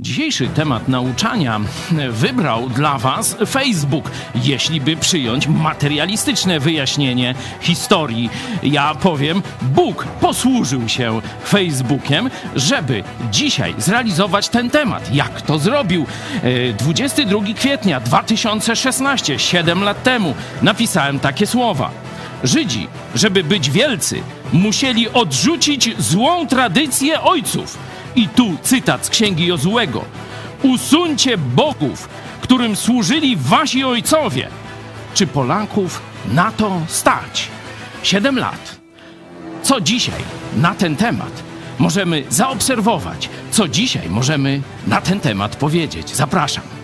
Dzisiejszy temat nauczania wybrał dla Was Facebook, jeśli by przyjąć materialistyczne wyjaśnienie historii. Ja powiem, Bóg posłużył się Facebookiem, żeby dzisiaj zrealizować ten temat. Jak to zrobił? 22 e, kwietnia 2016, 7 lat temu, napisałem takie słowa. Żydzi, żeby być wielcy, musieli odrzucić złą tradycję ojców i tu cytat z księgi Jozułego. Usuńcie bogów, którym służyli wasi ojcowie. Czy Polaków na to stać? Siedem lat. Co dzisiaj na ten temat możemy zaobserwować? Co dzisiaj możemy na ten temat powiedzieć? Zapraszam.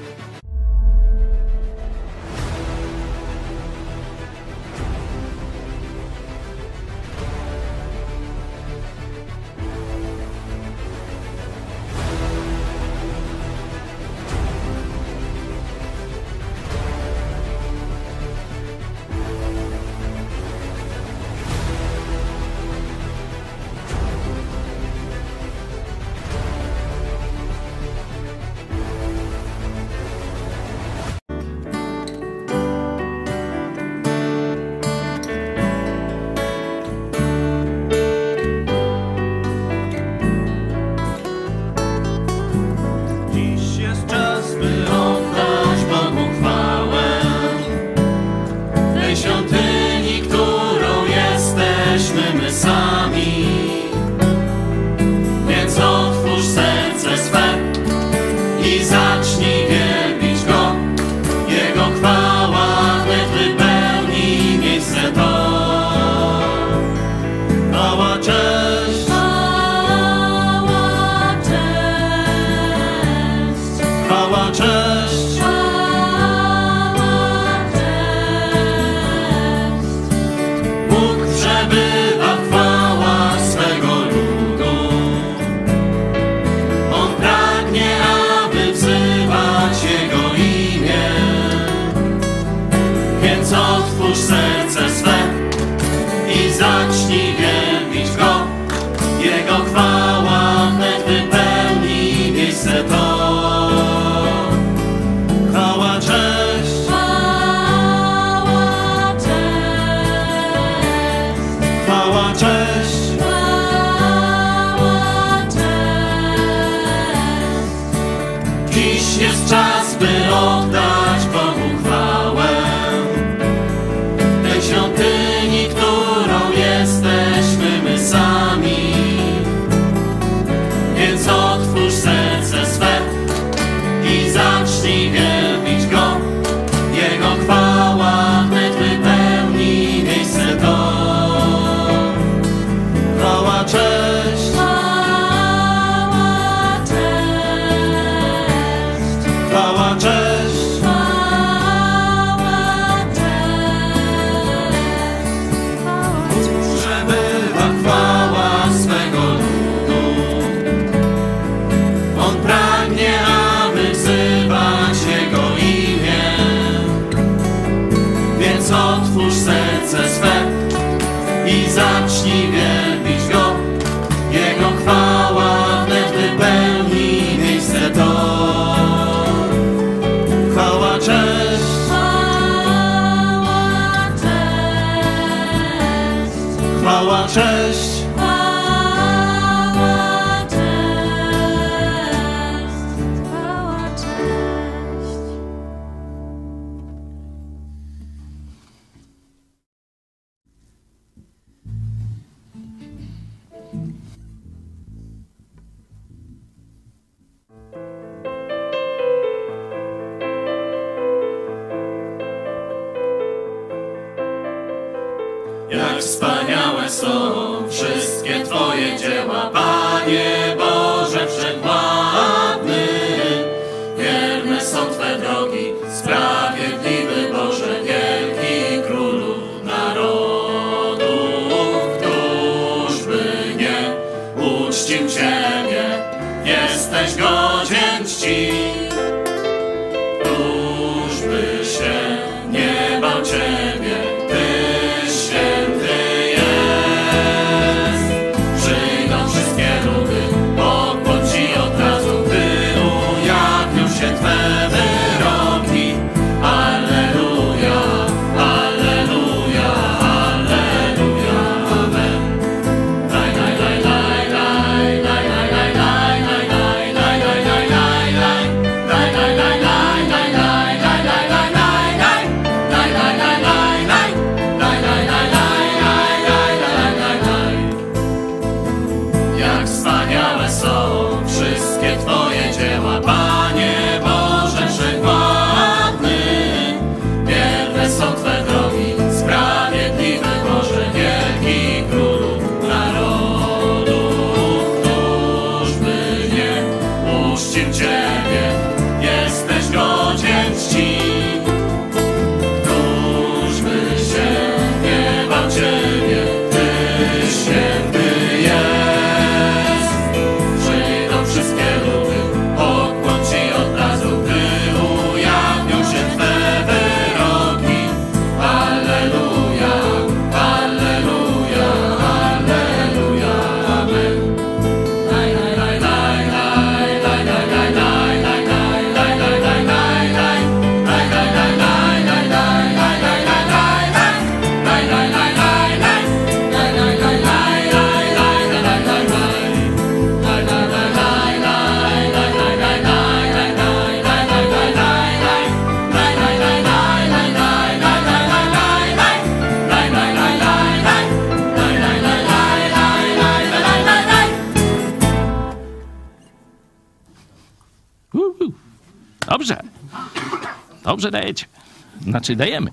Znaczy dajemy.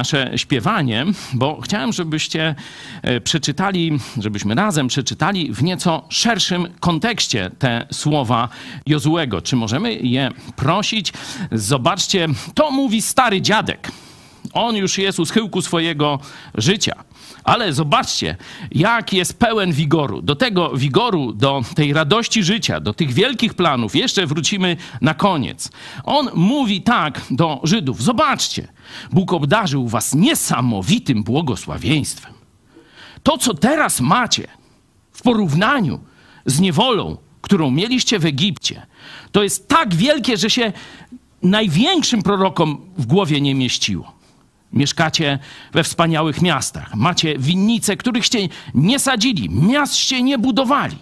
Nasze śpiewanie, bo chciałem, żebyście e, przeczytali, żebyśmy razem przeczytali w nieco szerszym kontekście te słowa Jozułego. Czy możemy je prosić? Zobaczcie, to mówi stary dziadek. On już jest u schyłku swojego życia. Ale zobaczcie, jak jest pełen wigoru. Do tego wigoru, do tej radości życia, do tych wielkich planów jeszcze wrócimy na koniec. On mówi tak do Żydów: Zobaczcie, Bóg obdarzył was niesamowitym błogosławieństwem. To, co teraz macie w porównaniu z niewolą, którą mieliście w Egipcie, to jest tak wielkie, że się największym prorokom w głowie nie mieściło. Mieszkacie we wspaniałych miastach, macie winnice, którychście nie sadzili, miastście nie budowali.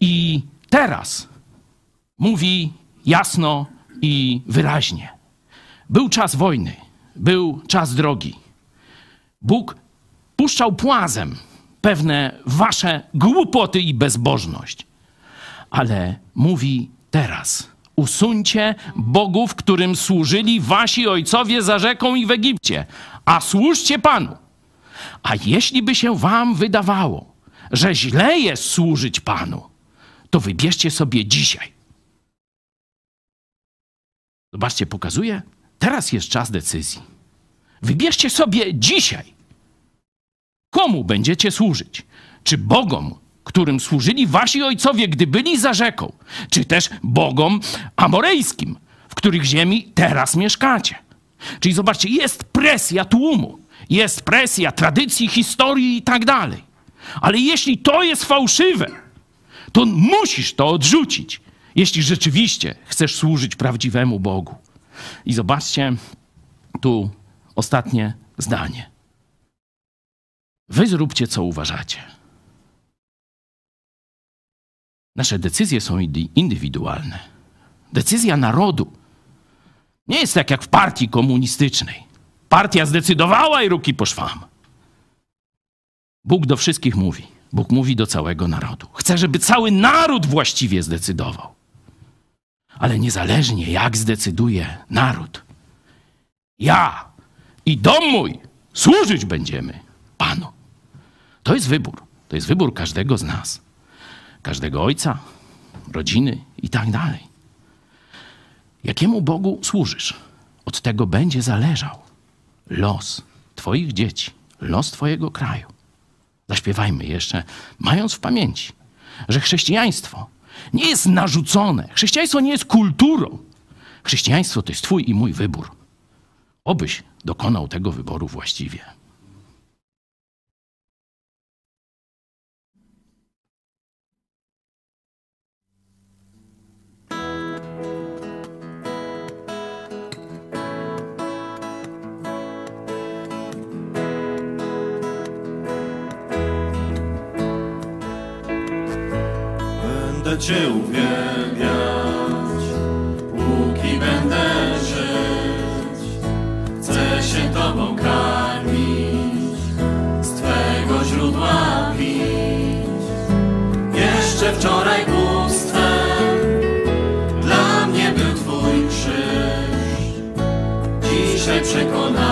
I teraz mówi jasno i wyraźnie. Był czas wojny, był czas drogi. Bóg puszczał płazem pewne wasze głupoty i bezbożność. Ale mówi teraz: usuńcie bogów, którym służyli wasi ojcowie za rzeką i w Egipcie, a służcie Panu. A jeśli by się wam wydawało, że źle jest służyć Panu, to wybierzcie sobie dzisiaj. Zobaczcie, pokazuje, teraz jest czas decyzji. Wybierzcie sobie dzisiaj, komu będziecie służyć. Czy Bogom, którym służyli wasi ojcowie, gdy byli za rzeką, czy też Bogom amorejskim, w których ziemi teraz mieszkacie. Czyli zobaczcie, jest presja tłumu, jest presja tradycji, historii i tak dalej. Ale jeśli to jest fałszywe, to musisz to odrzucić, jeśli rzeczywiście chcesz służyć prawdziwemu Bogu. I zobaczcie tu ostatnie zdanie. Wy zróbcie, co uważacie. Nasze decyzje są indywidualne. Decyzja narodu nie jest tak jak w partii komunistycznej. Partia zdecydowała i ruki po szwam. Bóg do wszystkich mówi. Bóg mówi do całego narodu. Chce, żeby cały naród właściwie zdecydował. Ale niezależnie jak zdecyduje naród, ja i dom mój służyć będziemy Panu. To jest wybór. To jest wybór każdego z nas każdego ojca, rodziny i tak dalej. Jakiemu Bogu służysz? Od tego będzie zależał los Twoich dzieci, los Twojego kraju. Zaśpiewajmy jeszcze, mając w pamięci, że chrześcijaństwo nie jest narzucone, chrześcijaństwo nie jest kulturą. Chrześcijaństwo to jest Twój i mój wybór. Obyś dokonał tego wyboru właściwie. Cię uwielbiać, póki będę żyć. Chcę się Tobą karmić, z Twego źródła pić. Jeszcze wczoraj pustwem dla mnie był Twój krzyż, dzisiaj przekonany.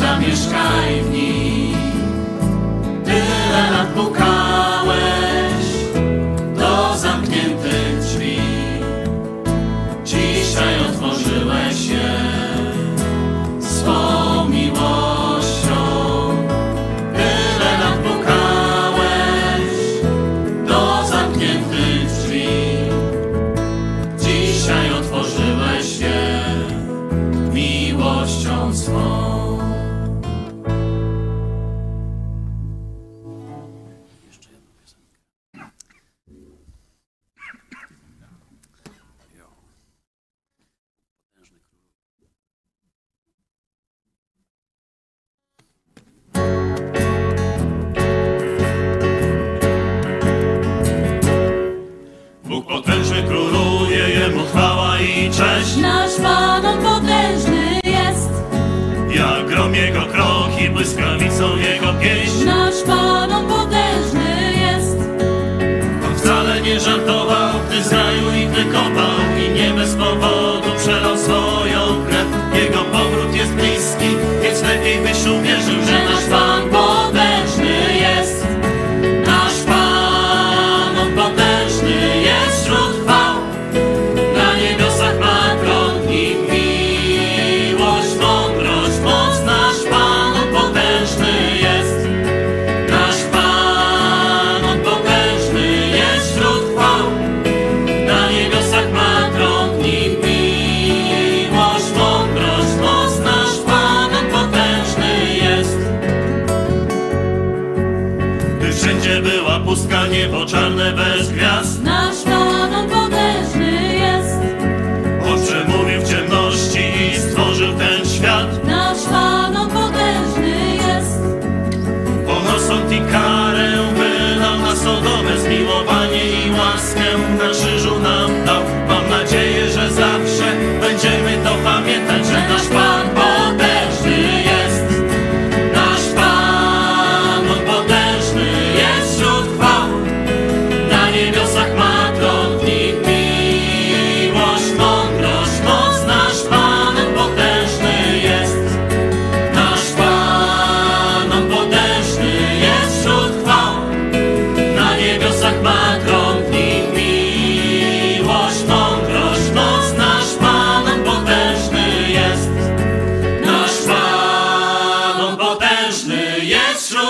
zamieszkaj w nim. Tyle lat Boga.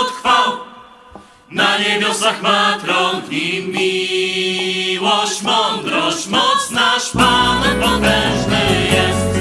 wśród chwał. Na niebiosach ma tron, w nim miłość, mądrość, moc nasz Pan potężny jest.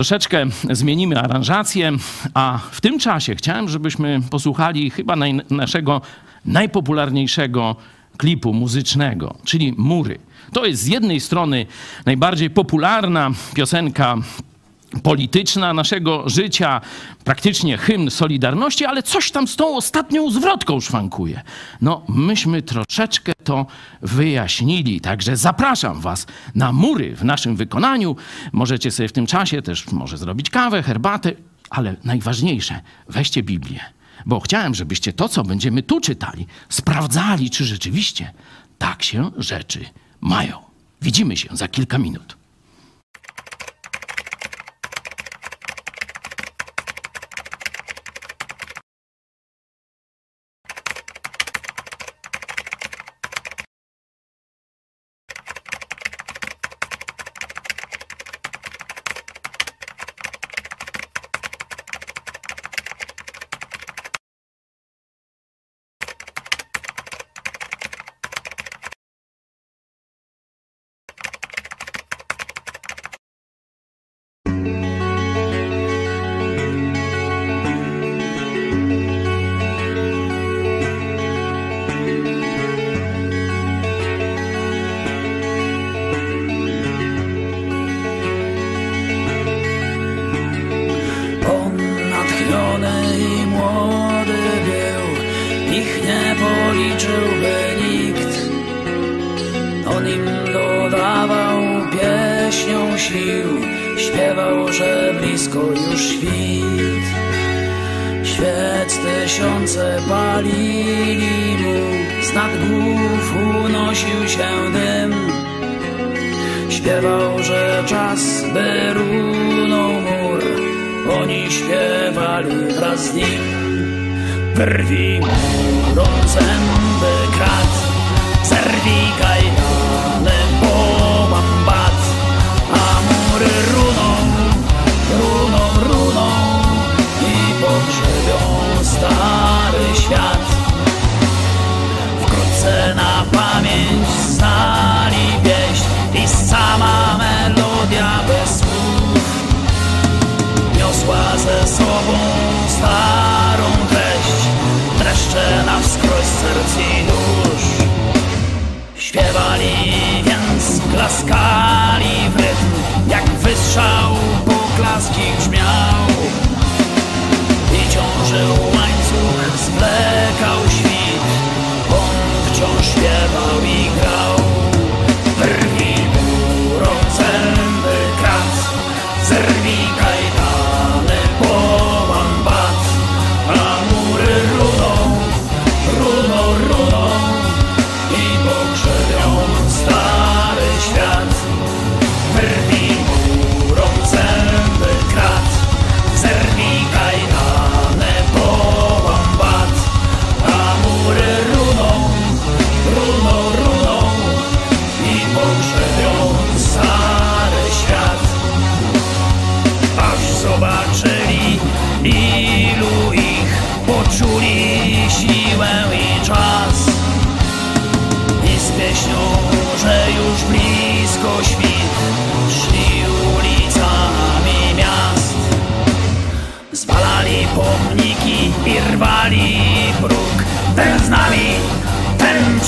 Troszeczkę zmienimy aranżację, a w tym czasie chciałem, żebyśmy posłuchali chyba naj, naszego najpopularniejszego klipu muzycznego, czyli Mury. To jest z jednej strony najbardziej popularna piosenka polityczna naszego życia, praktycznie hymn Solidarności, ale coś tam z tą ostatnią zwrotką szwankuje. No, myśmy troszeczkę to wyjaśnili, także zapraszam Was na mury w naszym wykonaniu. Możecie sobie w tym czasie też może zrobić kawę, herbatę, ale najważniejsze, weźcie Biblię, bo chciałem, żebyście to, co będziemy tu czytali, sprawdzali, czy rzeczywiście tak się rzeczy mają. Widzimy się za kilka minut.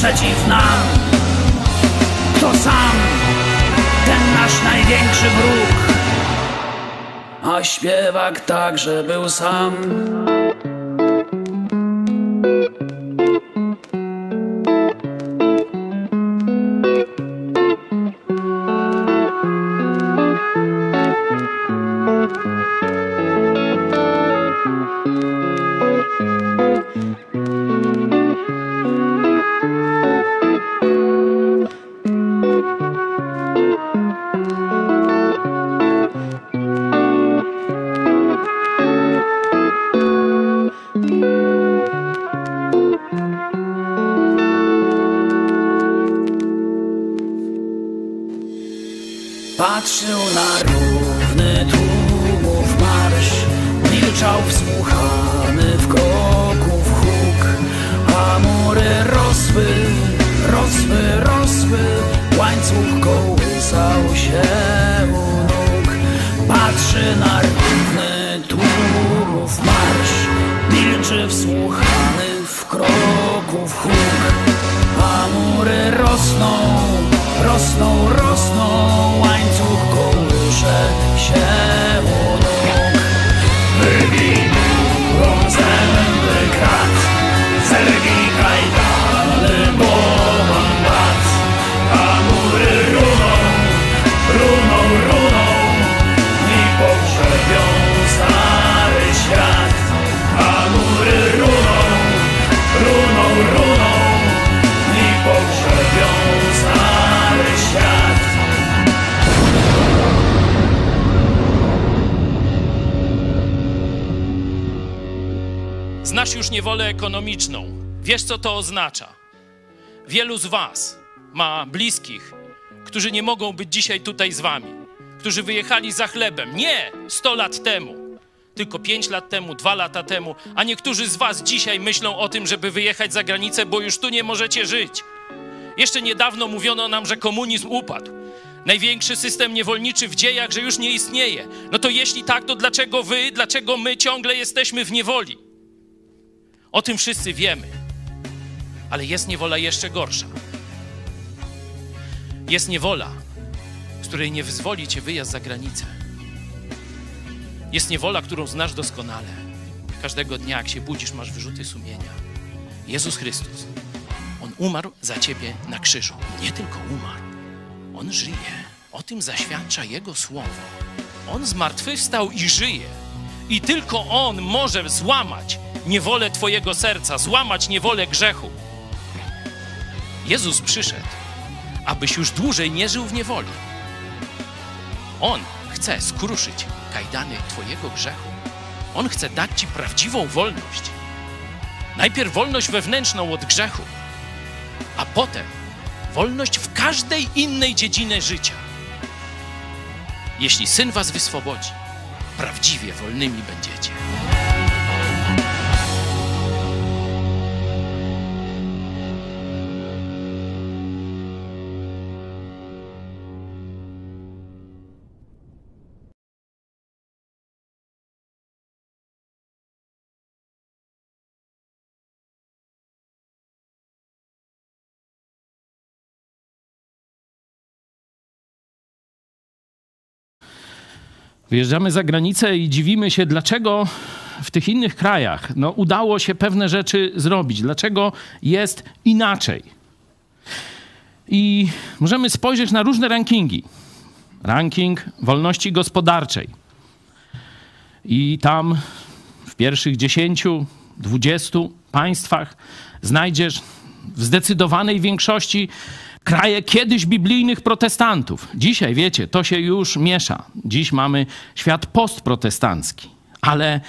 Przeciw nam. To sam, ten nasz największy wróg. A śpiewak także był sam Łańcuch kołysał się u nóg. Patrzy na równy tłumów marsz Milczy wsłuchany w kroków huk. A mury rosną, rosną, rosną Łańcuch kołysze się niewolę ekonomiczną. Wiesz, co to oznacza. Wielu z Was ma bliskich, którzy nie mogą być dzisiaj tutaj z Wami, którzy wyjechali za chlebem. Nie 100 lat temu, tylko 5 lat temu, 2 lata temu, a niektórzy z Was dzisiaj myślą o tym, żeby wyjechać za granicę, bo już tu nie możecie żyć. Jeszcze niedawno mówiono nam, że komunizm upadł. Największy system niewolniczy w dziejach, że już nie istnieje. No to jeśli tak, to dlaczego wy, dlaczego my ciągle jesteśmy w niewoli? O tym wszyscy wiemy. Ale jest niewola jeszcze gorsza. Jest niewola, z której nie wyzwoli cię wyjazd za granicę. Jest niewola, którą znasz doskonale. Każdego dnia, jak się budzisz, masz wyrzuty sumienia. Jezus Chrystus, On umarł za ciebie na krzyżu. Nie tylko umarł, On żyje. O tym zaświadcza Jego słowo. On zmartwychwstał i żyje. I tylko On może złamać niewolę Twojego serca, złamać niewolę grzechu. Jezus przyszedł, abyś już dłużej nie żył w niewoli. On chce skruszyć kajdany Twojego grzechu. On chce dać Ci prawdziwą wolność. Najpierw wolność wewnętrzną od grzechu, a potem wolność w każdej innej dziedzinie życia. Jeśli syn Was wyswobodzi, prawdziwie wolnymi będziecie. Wyjeżdżamy za granicę i dziwimy się, dlaczego w tych innych krajach no, udało się pewne rzeczy zrobić, dlaczego jest inaczej. I możemy spojrzeć na różne rankingi. Ranking wolności gospodarczej. I tam w pierwszych 10, 20 państwach znajdziesz w zdecydowanej większości kraje kiedyś biblijnych protestantów. Dzisiaj, wiecie, to się już miesza. Dziś mamy świat postprotestancki. Ale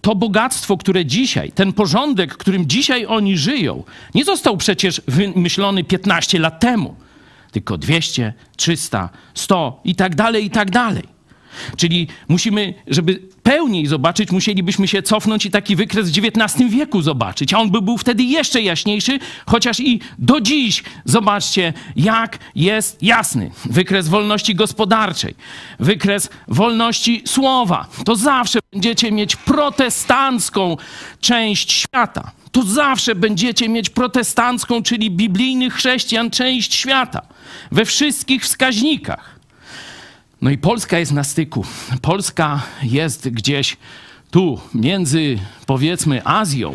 to bogactwo, które dzisiaj, ten porządek, którym dzisiaj oni żyją, nie został przecież wymyślony 15 lat temu, tylko 200, 300, 100 i tak dalej, i tak dalej. Czyli musimy, żeby pełniej zobaczyć, musielibyśmy się cofnąć i taki wykres w XIX wieku zobaczyć. A on by był wtedy jeszcze jaśniejszy, chociaż i do dziś zobaczcie, jak jest jasny. Wykres wolności gospodarczej, wykres wolności słowa. To zawsze będziecie mieć protestancką część świata. To zawsze będziecie mieć protestancką, czyli biblijnych chrześcijan, część świata. We wszystkich wskaźnikach. No i Polska jest na styku. Polska jest gdzieś tu, między powiedzmy Azją,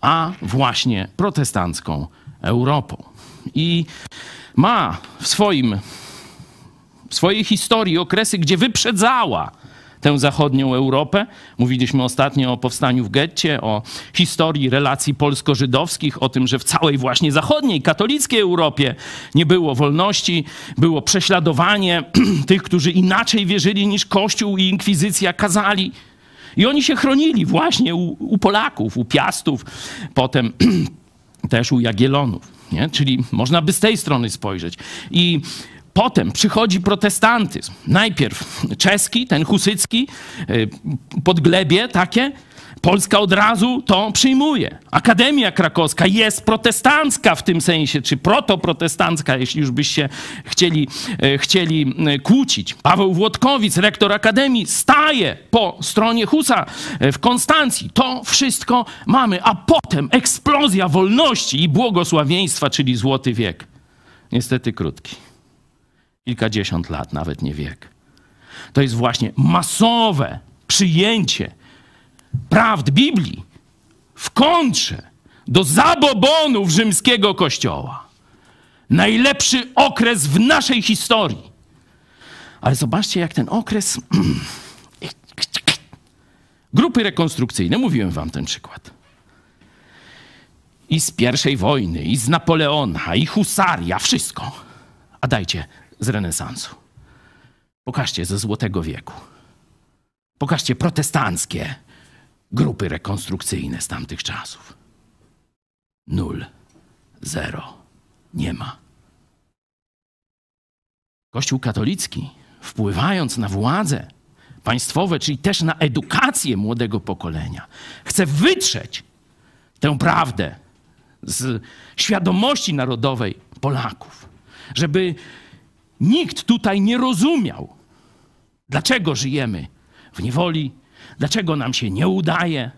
a właśnie protestancką Europą. I ma w swoim, w swojej historii okresy, gdzie wyprzedzała tę zachodnią Europę. Mówiliśmy ostatnio o powstaniu w getcie, o historii relacji polsko-żydowskich, o tym, że w całej właśnie zachodniej, katolickiej Europie nie było wolności, było prześladowanie tych, którzy inaczej wierzyli niż Kościół i Inkwizycja kazali. I oni się chronili właśnie u, u Polaków, u Piastów, potem też u Jagielonów. Nie? Czyli można by z tej strony spojrzeć. I Potem przychodzi protestantyzm. Najpierw czeski, ten husycki, y, podglebie takie. Polska od razu to przyjmuje. Akademia krakowska jest protestancka w tym sensie, czy protoprotestancka, jeśli już byście chcieli, y, chcieli y, kłócić. Paweł Włodkowic, rektor Akademii, staje po stronie Husa w Konstancji. To wszystko mamy. A potem eksplozja wolności i błogosławieństwa, czyli złoty wiek. Niestety krótki kilkadziesiąt lat, nawet nie wiek. To jest właśnie masowe przyjęcie prawd Biblii w kontrze do zabobonów rzymskiego kościoła. Najlepszy okres w naszej historii. Ale zobaczcie, jak ten okres. Grupy rekonstrukcyjne, mówiłem wam ten przykład. I z pierwszej wojny, i z Napoleona, i husaria, wszystko. A dajcie z renesansu. Pokażcie ze Złotego Wieku. Pokażcie protestanckie grupy rekonstrukcyjne z tamtych czasów. Nul, zero, nie ma. Kościół katolicki, wpływając na władze państwowe, czyli też na edukację młodego pokolenia, chce wytrzeć tę prawdę z świadomości narodowej Polaków, żeby Nikt tutaj nie rozumiał, dlaczego żyjemy w niewoli, dlaczego nam się nie udaje,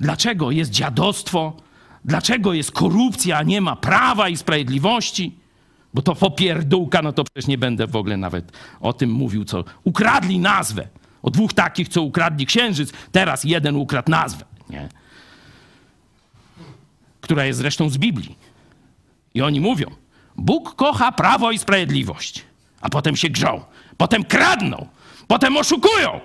dlaczego jest dziadostwo, dlaczego jest korupcja, a nie ma prawa i sprawiedliwości. Bo to popierdółka, no to przecież nie będę w ogóle nawet o tym mówił, co ukradli nazwę. O dwóch takich, co ukradli księżyc, teraz jeden ukradł nazwę, nie? która jest zresztą z Biblii. I oni mówią, Bóg kocha prawo i sprawiedliwość, a potem się grzą, potem kradną, potem oszukują,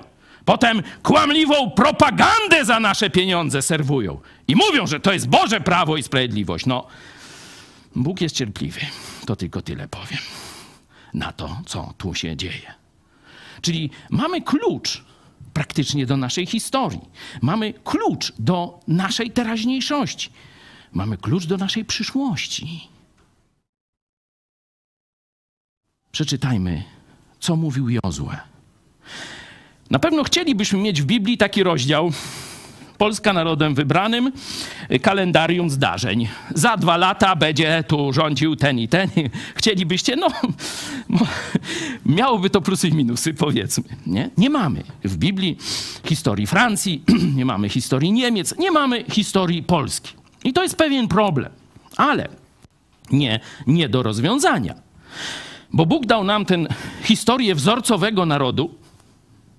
potem kłamliwą propagandę za nasze pieniądze serwują i mówią, że to jest Boże prawo i sprawiedliwość. No, Bóg jest cierpliwy, to tylko tyle powiem na to, co tu się dzieje. Czyli mamy klucz praktycznie do naszej historii. Mamy klucz do naszej teraźniejszości. Mamy klucz do naszej przyszłości. Przeczytajmy, co mówił Jozue. Na pewno chcielibyśmy mieć w Biblii taki rozdział Polska narodem wybranym, kalendarium zdarzeń. Za dwa lata będzie tu rządził ten i ten. Chcielibyście? No, miałoby to plusy i minusy, powiedzmy. Nie? nie mamy w Biblii historii Francji, nie mamy historii Niemiec, nie mamy historii Polski. I to jest pewien problem, ale nie, nie do rozwiązania. Bo Bóg dał nam tę historię wzorcowego narodu,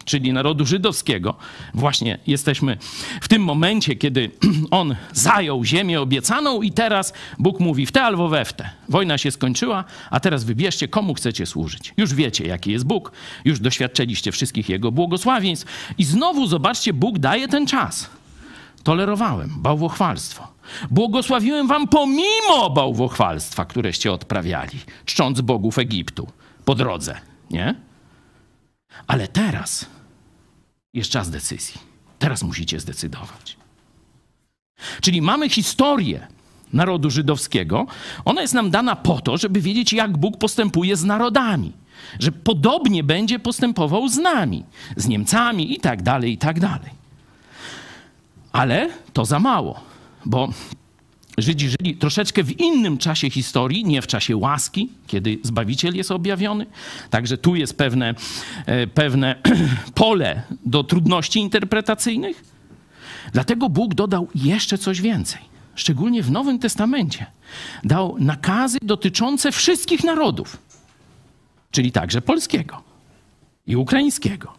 czyli narodu żydowskiego. Właśnie jesteśmy w tym momencie, kiedy on zajął ziemię obiecaną i teraz Bóg mówi w te albo we w te. Wojna się skończyła, a teraz wybierzcie, komu chcecie służyć. Już wiecie, jaki jest Bóg, już doświadczyliście wszystkich Jego błogosławieństw i znowu zobaczcie, Bóg daje ten czas. Tolerowałem bałwochwalstwo. Błogosławiłem wam pomimo bałwochwalstwa, któreście odprawiali, czcząc bogów Egiptu po drodze, nie? Ale teraz jest czas decyzji. Teraz musicie zdecydować. Czyli mamy historię narodu żydowskiego. Ona jest nam dana po to, żeby wiedzieć, jak Bóg postępuje z narodami. że podobnie będzie postępował z nami, z Niemcami i tak dalej, i tak dalej. Ale to za mało, bo Żydzi żyli troszeczkę w innym czasie historii, nie w czasie łaski, kiedy Zbawiciel jest objawiony. Także tu jest pewne, e, pewne pole do trudności interpretacyjnych. Dlatego Bóg dodał jeszcze coś więcej. Szczególnie w Nowym Testamencie dał nakazy dotyczące wszystkich narodów, czyli także polskiego i ukraińskiego.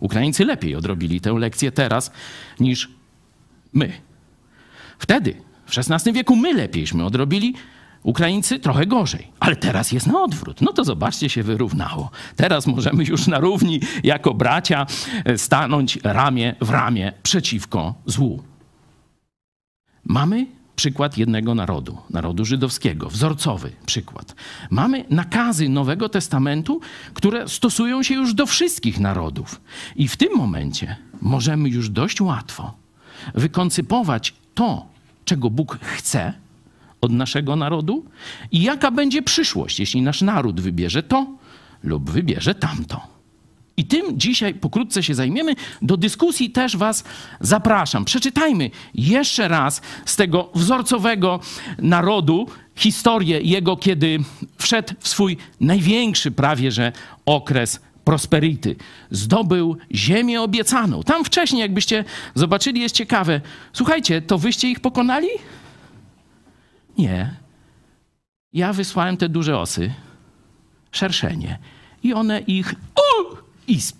Ukraińcy lepiej odrobili tę lekcję teraz niż my. Wtedy w XVI wieku my lepiejśmy odrobili, Ukraińcy trochę gorzej, ale teraz jest na odwrót. No to zobaczcie, się wyrównało. Teraz możemy już na równi jako bracia stanąć ramię w ramię przeciwko złu. Mamy przykład jednego narodu, narodu żydowskiego, wzorcowy przykład. Mamy nakazy Nowego Testamentu, które stosują się już do wszystkich narodów. I w tym momencie możemy już dość łatwo wykoncypować to, czego Bóg chce od naszego narodu i jaka będzie przyszłość, jeśli nasz naród wybierze to lub wybierze tamto. I tym dzisiaj pokrótce się zajmiemy. Do dyskusji też Was zapraszam. Przeczytajmy jeszcze raz z tego wzorcowego narodu historię jego, kiedy wszedł w swój największy prawie że okres prosperity. Zdobył ziemię obiecaną. Tam wcześniej, jakbyście zobaczyli, jest ciekawe. Słuchajcie, to wyście ich pokonali? Nie. Ja wysłałem te duże osy, szerszenie, i one ich u, i z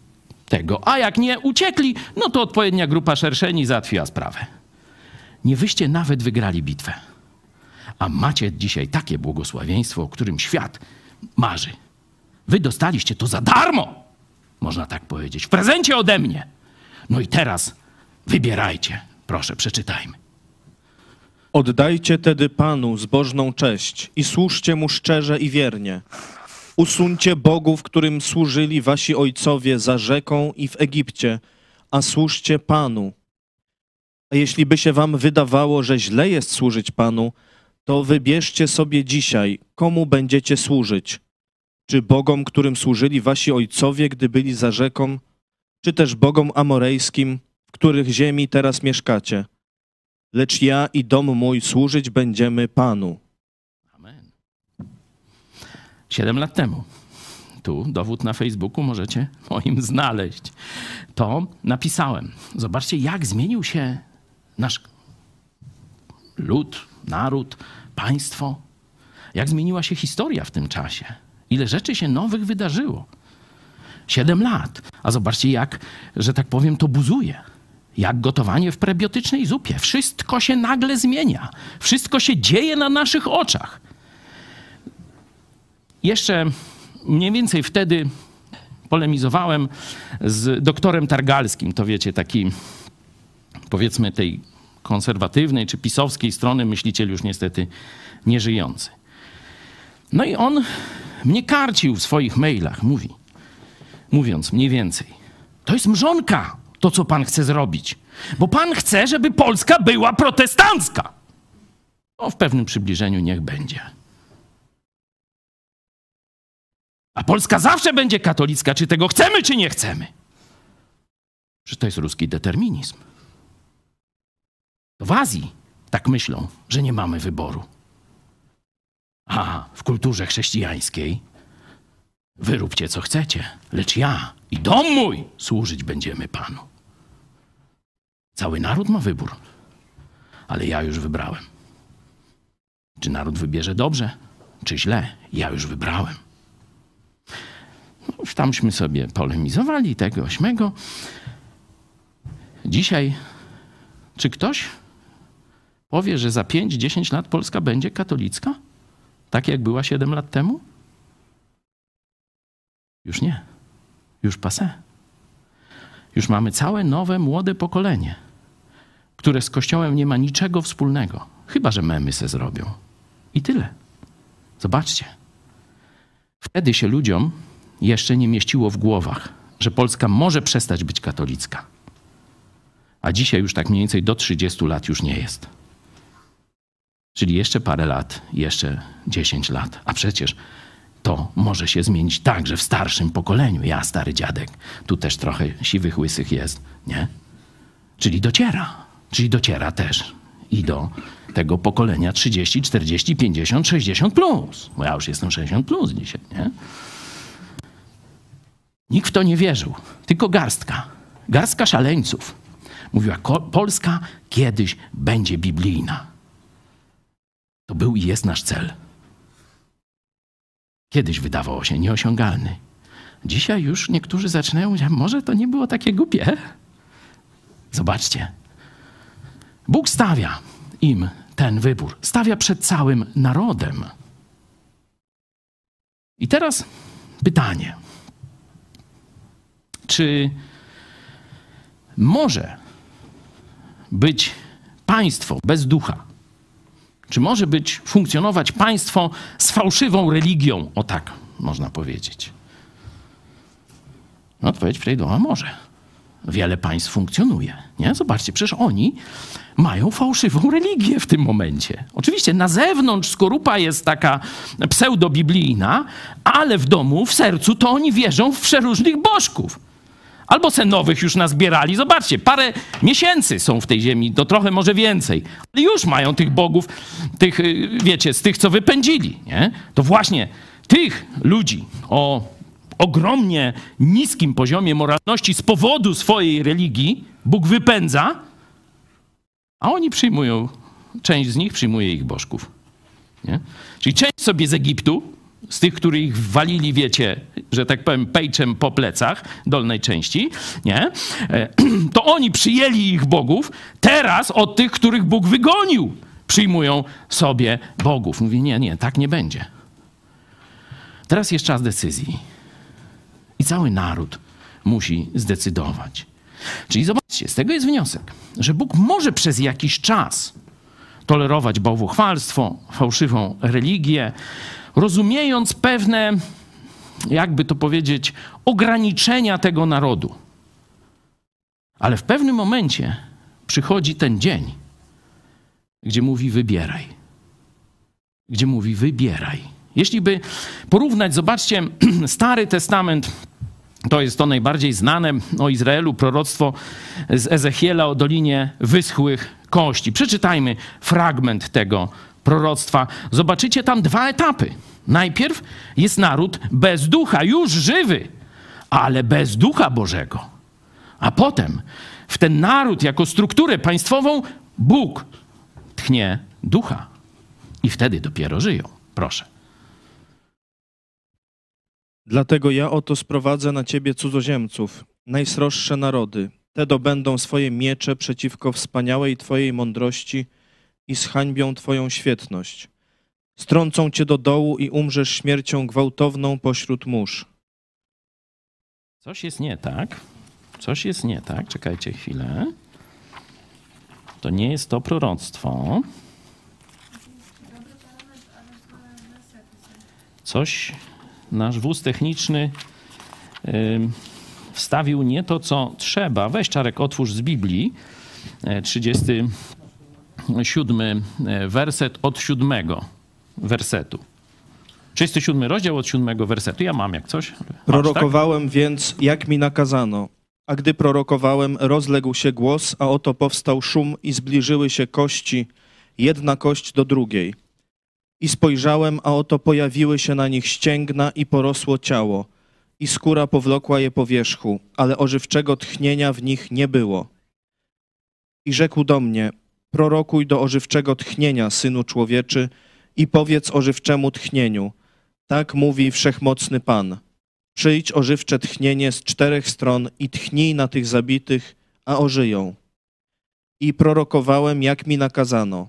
tego. A jak nie uciekli, no to odpowiednia grupa szerszeni załatwiła sprawę. Nie wyście nawet wygrali bitwę. A macie dzisiaj takie błogosławieństwo, o którym świat marzy. Wy dostaliście to za darmo, można tak powiedzieć, w prezencie ode mnie. No i teraz wybierajcie. Proszę, przeczytajmy. Oddajcie tedy Panu zbożną cześć i służcie Mu szczerze i wiernie. Usuńcie bogów, którym służyli wasi ojcowie za rzeką i w Egipcie, a służcie Panu. A jeśli by się wam wydawało, że źle jest służyć Panu, to wybierzcie sobie dzisiaj, komu będziecie służyć. Czy bogom, którym służyli wasi ojcowie, gdy byli za rzeką, czy też bogom amorejskim, w których ziemi teraz mieszkacie. Lecz ja i dom mój służyć będziemy Panu. Amen. Siedem lat temu. Tu dowód na Facebooku możecie moim znaleźć. To napisałem. Zobaczcie, jak zmienił się nasz lud, naród, państwo. Jak zmieniła się historia w tym czasie. Ile rzeczy się nowych wydarzyło. Siedem lat. A zobaczcie, jak, że tak powiem, to buzuje. Jak gotowanie w prebiotycznej zupie. Wszystko się nagle zmienia. Wszystko się dzieje na naszych oczach. Jeszcze mniej więcej wtedy polemizowałem z doktorem Targalskim. To wiecie, taki powiedzmy tej konserwatywnej czy pisowskiej strony myśliciel już niestety nieżyjący. No i on mnie karcił w swoich mailach, mówi, mówiąc mniej więcej, to jest mrzonka, to co pan chce zrobić, bo pan chce, żeby Polska była protestancka. No, w pewnym przybliżeniu niech będzie. A Polska zawsze będzie katolicka, czy tego chcemy, czy nie chcemy. Że to jest ruski determinizm. W Azji tak myślą, że nie mamy wyboru. A w kulturze chrześcijańskiej wyróbcie co chcecie, lecz ja i dom mój służyć będziemy Panu. Cały naród ma wybór, ale ja już wybrałem. Czy naród wybierze dobrze, czy źle? Ja już wybrałem. No, tamśmy sobie polemizowali tego ośmego. Dzisiaj, czy ktoś powie, że za 5-10 lat Polska będzie katolicka? Tak jak była 7 lat temu? Już nie. Już passé. Już mamy całe nowe, młode pokolenie, które z Kościołem nie ma niczego wspólnego. Chyba, że memy se zrobią. I tyle. Zobaczcie. Wtedy się ludziom jeszcze nie mieściło w głowach, że Polska może przestać być katolicka. A dzisiaj już tak mniej więcej do 30 lat już nie jest. Czyli jeszcze parę lat, jeszcze 10 lat. A przecież to może się zmienić także w starszym pokoleniu. Ja, stary dziadek, tu też trochę siwych, łysych jest, nie? Czyli dociera. Czyli dociera też i do tego pokolenia 30, 40, 50, 60 plus. Bo ja już jestem 60 plus dzisiaj, nie? Nikt w to nie wierzył, tylko garstka. Garstka szaleńców. Mówiła, "Ko- Polska kiedyś będzie biblijna. To był i jest nasz cel. Kiedyś wydawało się nieosiągalny. Dzisiaj już niektórzy zaczynają mówić, "A może to nie było takie głupie. Zobaczcie. Bóg stawia im ten wybór. Stawia przed całym narodem. I teraz pytanie. Czy może być państwo bez ducha? Czy może być, funkcjonować państwo z fałszywą religią? O tak można powiedzieć. No, odpowiedź Frejdowa może. Wiele państw funkcjonuje. Nie? Zobaczcie, przecież oni mają fałszywą religię w tym momencie. Oczywiście na zewnątrz skorupa jest taka pseudobiblijna, ale w domu, w sercu to oni wierzą w przeróżnych bożków. Albo se nowych już nazbierali. Zobaczcie, parę miesięcy są w tej ziemi, to trochę może więcej. Ale już mają tych bogów, tych, y, wiecie, z tych, co wypędzili. Nie? To właśnie tych ludzi o ogromnie niskim poziomie moralności z powodu swojej religii Bóg wypędza, a oni przyjmują, część z nich przyjmuje ich bożków. Nie? Czyli część sobie z Egiptu, z tych, których walili, wiecie, że tak powiem, pejczem po plecach dolnej części, nie? E, To oni przyjęli ich bogów, teraz od tych, których Bóg wygonił, przyjmują sobie bogów. Mówi, nie, nie, tak nie będzie. Teraz jest czas decyzji. I cały naród musi zdecydować. Czyli zobaczcie, z tego jest wniosek, że Bóg może przez jakiś czas tolerować bałwochwalstwo, fałszywą religię, rozumiejąc pewne, jakby to powiedzieć, ograniczenia tego narodu. Ale w pewnym momencie przychodzi ten dzień, gdzie mówi wybieraj. Gdzie mówi wybieraj. Jeśli by porównać, zobaczcie, Stary Testament, to jest to najbardziej znane o Izraelu proroctwo z Ezechiela o Dolinie Wyschłych Kości. Przeczytajmy fragment tego proroctwa. Zobaczycie tam dwa etapy. Najpierw jest naród bez ducha, już żywy, ale bez ducha Bożego. A potem w ten naród jako strukturę państwową Bóg tchnie ducha. I wtedy dopiero żyją. Proszę. Dlatego ja oto sprowadzę na ciebie cudzoziemców, najsroższe narody. Te dobędą swoje miecze przeciwko wspaniałej twojej mądrości i zhańbią twoją świetność. Strącą cię do dołu i umrzesz śmiercią gwałtowną pośród mórz. Coś jest nie tak. Coś jest nie tak. Czekajcie chwilę. To nie jest to proroctwo. Coś nasz wóz techniczny wstawił nie to, co trzeba. Weź Czarek, otwórz z Biblii. e, 37 e, werset od 7 wersetu. 37 rozdział od 7 wersetu. Ja mam jak coś. Masz, tak? Prorokowałem więc, jak mi nakazano. A gdy prorokowałem, rozległ się głos, a oto powstał szum i zbliżyły się kości, jedna kość do drugiej. I spojrzałem, a oto pojawiły się na nich ścięgna i porosło ciało, i skóra powlokła je po wierzchu, ale ożywczego tchnienia w nich nie było. I rzekł do mnie, prorokuj do ożywczego tchnienia, synu człowieczy, i powiedz ożywczemu tchnieniu, tak mówi wszechmocny Pan. Przyjdź ożywcze tchnienie z czterech stron i tchnij na tych zabitych, a ożyją. I prorokowałem, jak mi nakazano.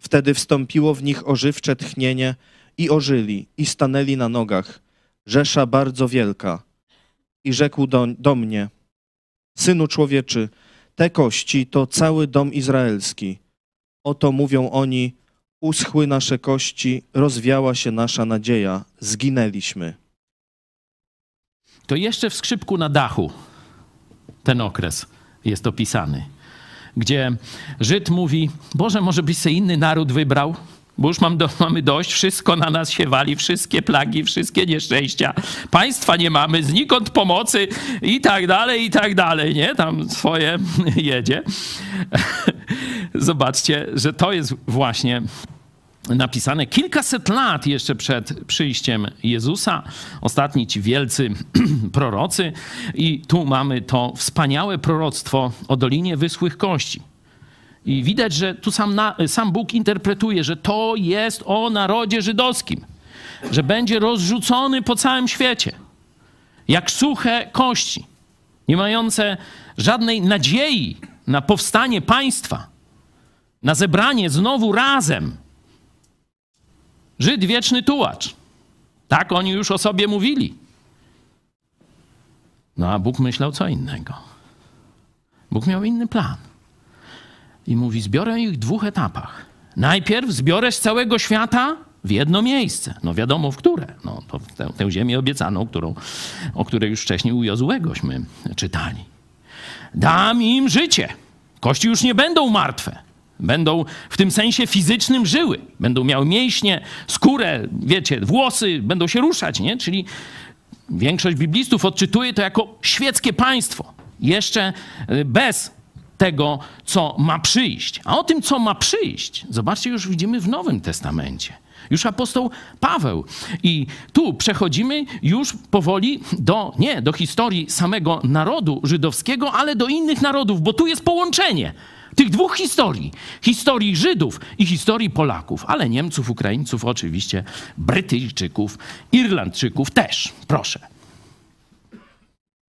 Wtedy wstąpiło w nich ożywcze tchnienie i ożyli, i stanęli na nogach, rzesza bardzo wielka. I rzekł do, do mnie, Synu człowieczy, te kości to cały dom izraelski. Oto mówią oni, uschły nasze kości, rozwiała się nasza nadzieja, zginęliśmy. to jeszcze w skrzypku na dachu ten okres jest opisany, gdzie Żyd mówi: Boże, może byś se inny naród wybrał? Bo już mam do, mamy dość, wszystko na nas się wali, wszystkie plagi, wszystkie nieszczęścia. Państwa nie mamy, znikąd pomocy i tak dalej, i tak dalej, nie? Tam swoje jedzie. Zobaczcie, że to jest właśnie napisane kilkaset lat jeszcze przed przyjściem Jezusa. Ostatni ci wielcy prorocy. I tu mamy to wspaniałe proroctwo o Dolinie Wyschłych Kości. I widać, że tu sam, na, sam Bóg interpretuje, że to jest o narodzie żydowskim, że będzie rozrzucony po całym świecie, jak suche kości, nie mające żadnej nadziei na powstanie państwa, na zebranie znowu razem. Żyd wieczny tułacz. Tak oni już o sobie mówili. No a Bóg myślał co innego. Bóg miał inny plan. I mówi: Zbiorę ich w dwóch etapach. Najpierw zbiorę z całego świata w jedno miejsce. No wiadomo w które. No, to tę, tę ziemię obiecaną, którą, o której już wcześniej u Jozułegośmy czytali. Dam im życie. Kości już nie będą martwe. Będą w tym sensie fizycznym żyły. Będą miały mięśnie, skórę, wiecie, włosy, będą się ruszać, nie? Czyli większość biblistów odczytuje to jako świeckie państwo. Jeszcze y, bez tego, co ma przyjść. A o tym, co ma przyjść, zobaczcie, już widzimy w Nowym Testamencie. Już apostoł Paweł. I tu przechodzimy już powoli do, nie do historii samego narodu żydowskiego, ale do innych narodów, bo tu jest połączenie tych dwóch historii. Historii Żydów i historii Polaków, ale Niemców, Ukraińców oczywiście, Brytyjczyków, Irlandczyków też. Proszę.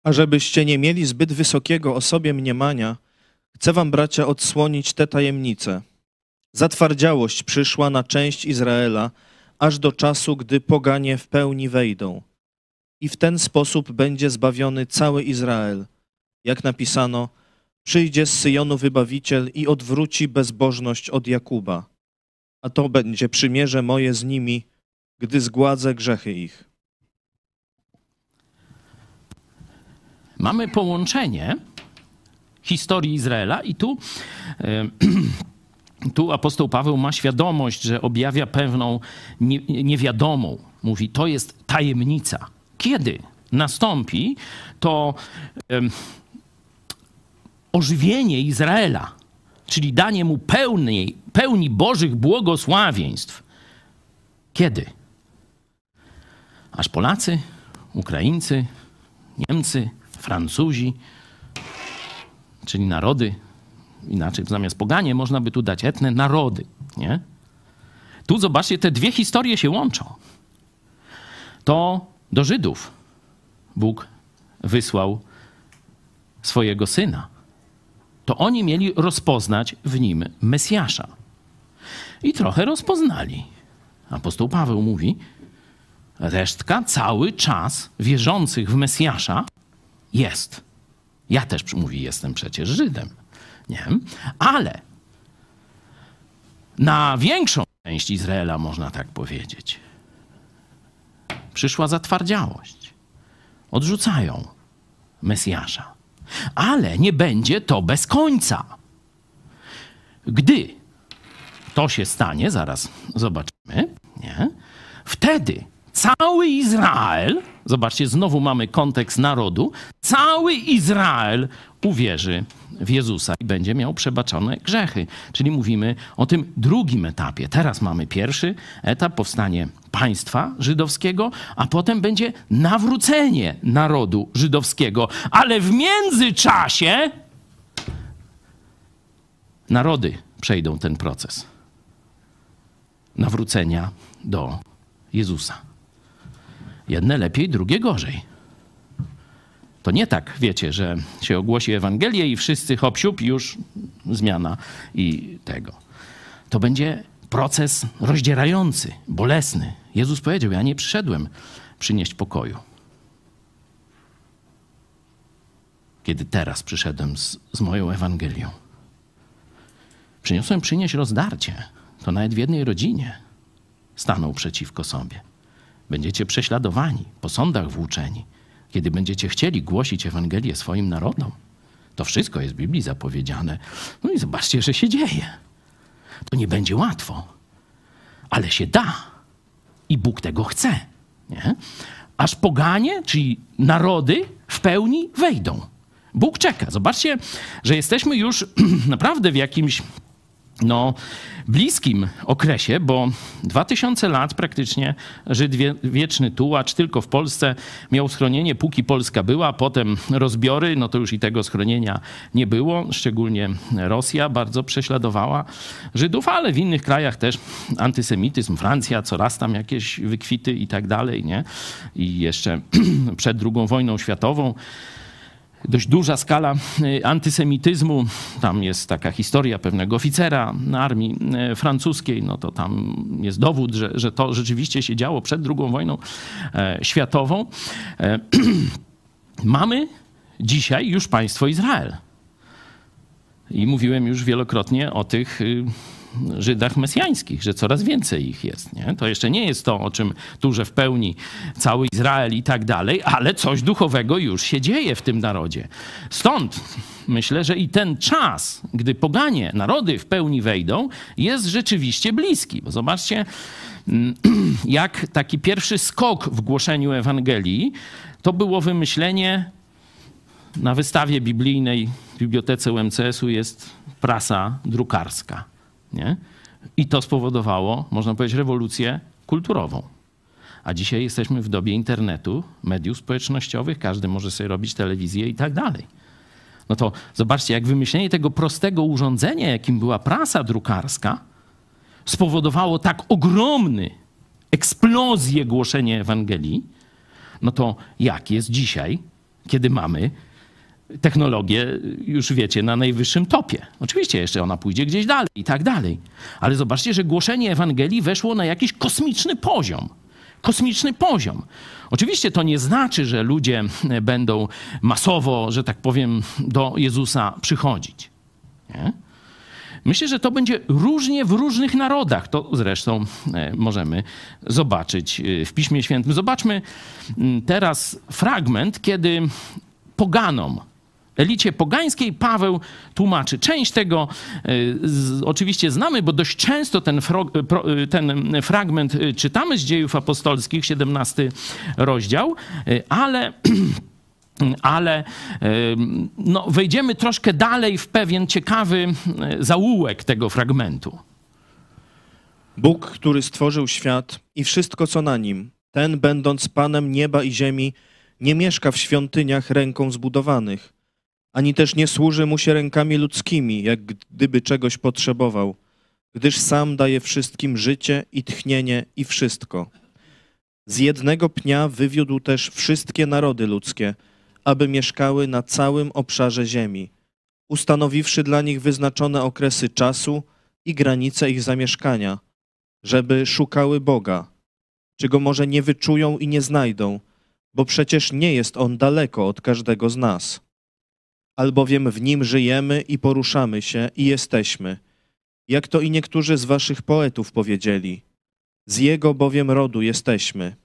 A żebyście nie mieli zbyt wysokiego o sobie mniemania, chcę wam, bracia, odsłonić te tajemnice. Zatwardziałość przyszła na część Izraela, aż do czasu, gdy poganie w pełni wejdą. I w ten sposób będzie zbawiony cały Izrael. Jak napisano, przyjdzie z Syjonu wybawiciel i odwróci bezbożność od Jakuba. A to będzie przymierze moje z nimi, gdy zgładzę grzechy ich. Mamy połączenie historii Izraela i tu, tu apostoł Paweł ma świadomość, że objawia pewną nie, niewiadomą. Mówi, to jest tajemnica. Kiedy nastąpi to ożywienie Izraela, czyli danie mu pełnej, pełni Bożych błogosławieństw? Kiedy? Aż Polacy, Ukraińcy, Niemcy, Francuzi, czyli narody, inaczej zamiast poganie można by tu dać etne narody, nie? Tu zobaczcie, te dwie historie się łączą. To do Żydów Bóg wysłał swojego syna. To oni mieli rozpoznać w nim Mesjasza. I trochę rozpoznali. Apostoł Paweł mówi, resztka cały czas wierzących w Mesjasza jest. Ja też, mówi, jestem przecież Żydem. Nie? Ale na większą część Izraela, można tak powiedzieć, przyszła zatwardziałość. Odrzucają Mesjasza. Ale nie będzie to bez końca. Gdy to się stanie, zaraz zobaczymy, nie? wtedy cały Izrael, zobaczcie, znowu mamy kontekst narodu, cały Izrael uwierzy w Jezusa i będzie miał przebaczone grzechy. Czyli mówimy o tym drugim etapie. Teraz mamy pierwszy etap, powstanie państwa żydowskiego, a potem będzie nawrócenie narodu żydowskiego. Ale w międzyczasie narody przejdą ten proces nawrócenia do Jezusa. Jedne lepiej, drugie gorzej. To nie tak, wiecie, że się ogłosi Ewangelię i wszyscy hop już zmiana i tego. To będzie proces rozdzierający, bolesny. Jezus powiedział, ja nie przyszedłem przynieść pokoju. Kiedy teraz przyszedłem z, z moją Ewangelią. Przyniosłem przynieść rozdarcie. To nawet w jednej rodzinie staną przeciwko sobie. Będziecie prześladowani, po sądach włóczeni, kiedy będziecie chcieli głosić Ewangelię swoim narodom. To wszystko jest w Biblii zapowiedziane. No i zobaczcie, że się dzieje. To nie będzie łatwo. ale się da. I Bóg tego chce. Nie? Aż poganie, czyli narody, w pełni wejdą. Bóg czeka. Zobaczcie, że jesteśmy już naprawdę w jakimś no, bliskim okresie, bo 2000 lat praktycznie Żyd wie, wieczny tułacz tylko w Polsce miał schronienie, póki Polska była, potem rozbiory, no to już i tego schronienia nie było, szczególnie Rosja bardzo prześladowała Żydów, ale w innych krajach też antysemityzm, Francja, coraz tam jakieś wykwity i tak dalej, nie? I jeszcze przed II wojną światową dość duża skala y, antysemityzmu. Tam jest taka historia pewnego oficera armii y, francuskiej. No to tam jest dowód, że, że to rzeczywiście się działo przed II wojną e, światową. E, mamy dzisiaj już państwo Izrael. I mówiłem już wielokrotnie o tych y, Żydach mesjańskich, że coraz więcej ich jest. Nie? To jeszcze nie jest to, o czym tu, że w pełni cały Izrael i tak dalej, ale coś duchowego już się dzieje w tym narodzie. Stąd myślę, że i ten czas, gdy poganie, narody w pełni wejdą, jest rzeczywiście bliski. Bo zobaczcie, jak taki pierwszy skok w głoszeniu Ewangelii to było wymyślenie na wystawie biblijnej w bibliotece UMCS-u jest prasa drukarska. Nie? I to spowodowało, można powiedzieć, rewolucję kulturową. A dzisiaj jesteśmy w dobie internetu, mediów społecznościowych, każdy może sobie robić telewizję i tak dalej. No to zobaczcie, jak wymyślenie tego prostego urządzenia, jakim była prasa drukarska, spowodowało tak ogromny eksplozję głoszenia Ewangelii, no to jak jest dzisiaj, kiedy mamy technologię, już wiecie, na najwyższym topie. Oczywiście jeszcze ona pójdzie gdzieś dalej i tak dalej. Ale zobaczcie, że głoszenie Ewangelii weszło na jakiś kosmiczny poziom. Kosmiczny poziom. Oczywiście to nie znaczy, że ludzie będą masowo, że tak powiem, do Jezusa przychodzić. Nie? Myślę, że to będzie różnie w różnych narodach. To zresztą e, możemy zobaczyć e, w Piśmie Świętym. Zobaczmy mm, teraz fragment, kiedy poganom elicie pogańskiej Paweł tłumaczy. Część tego y, z, oczywiście znamy, bo dość często ten, pro, y, ten fragment czytamy z dziejów apostolskich, 17 rozdział, ale ale no, wejdziemy troszkę dalej w pewien ciekawy zaułek tego fragmentu. Bóg, który stworzył świat i wszystko, co na nim, ten, będąc Panem nieba i ziemi, nie mieszka w świątyniach ręką zbudowanych, ani też nie służy mu się rękami ludzkimi, jak gdyby czegoś potrzebował, gdyż sam daje wszystkim życie i tchnienie i wszystko. Z jednego pnia wywiódł też wszystkie narody ludzkie, aby mieszkały na całym obszarze ziemi, ustanowiwszy dla nich wyznaczone okresy czasu i granice ich zamieszkania, żeby szukały Boga, czego może nie wyczują i nie znajdą, bo przecież nie jest On daleko od każdego z nas albowiem w nim żyjemy i poruszamy się i jesteśmy. Jak to i niektórzy z waszych poetów powiedzieli, z jego bowiem rodu jesteśmy.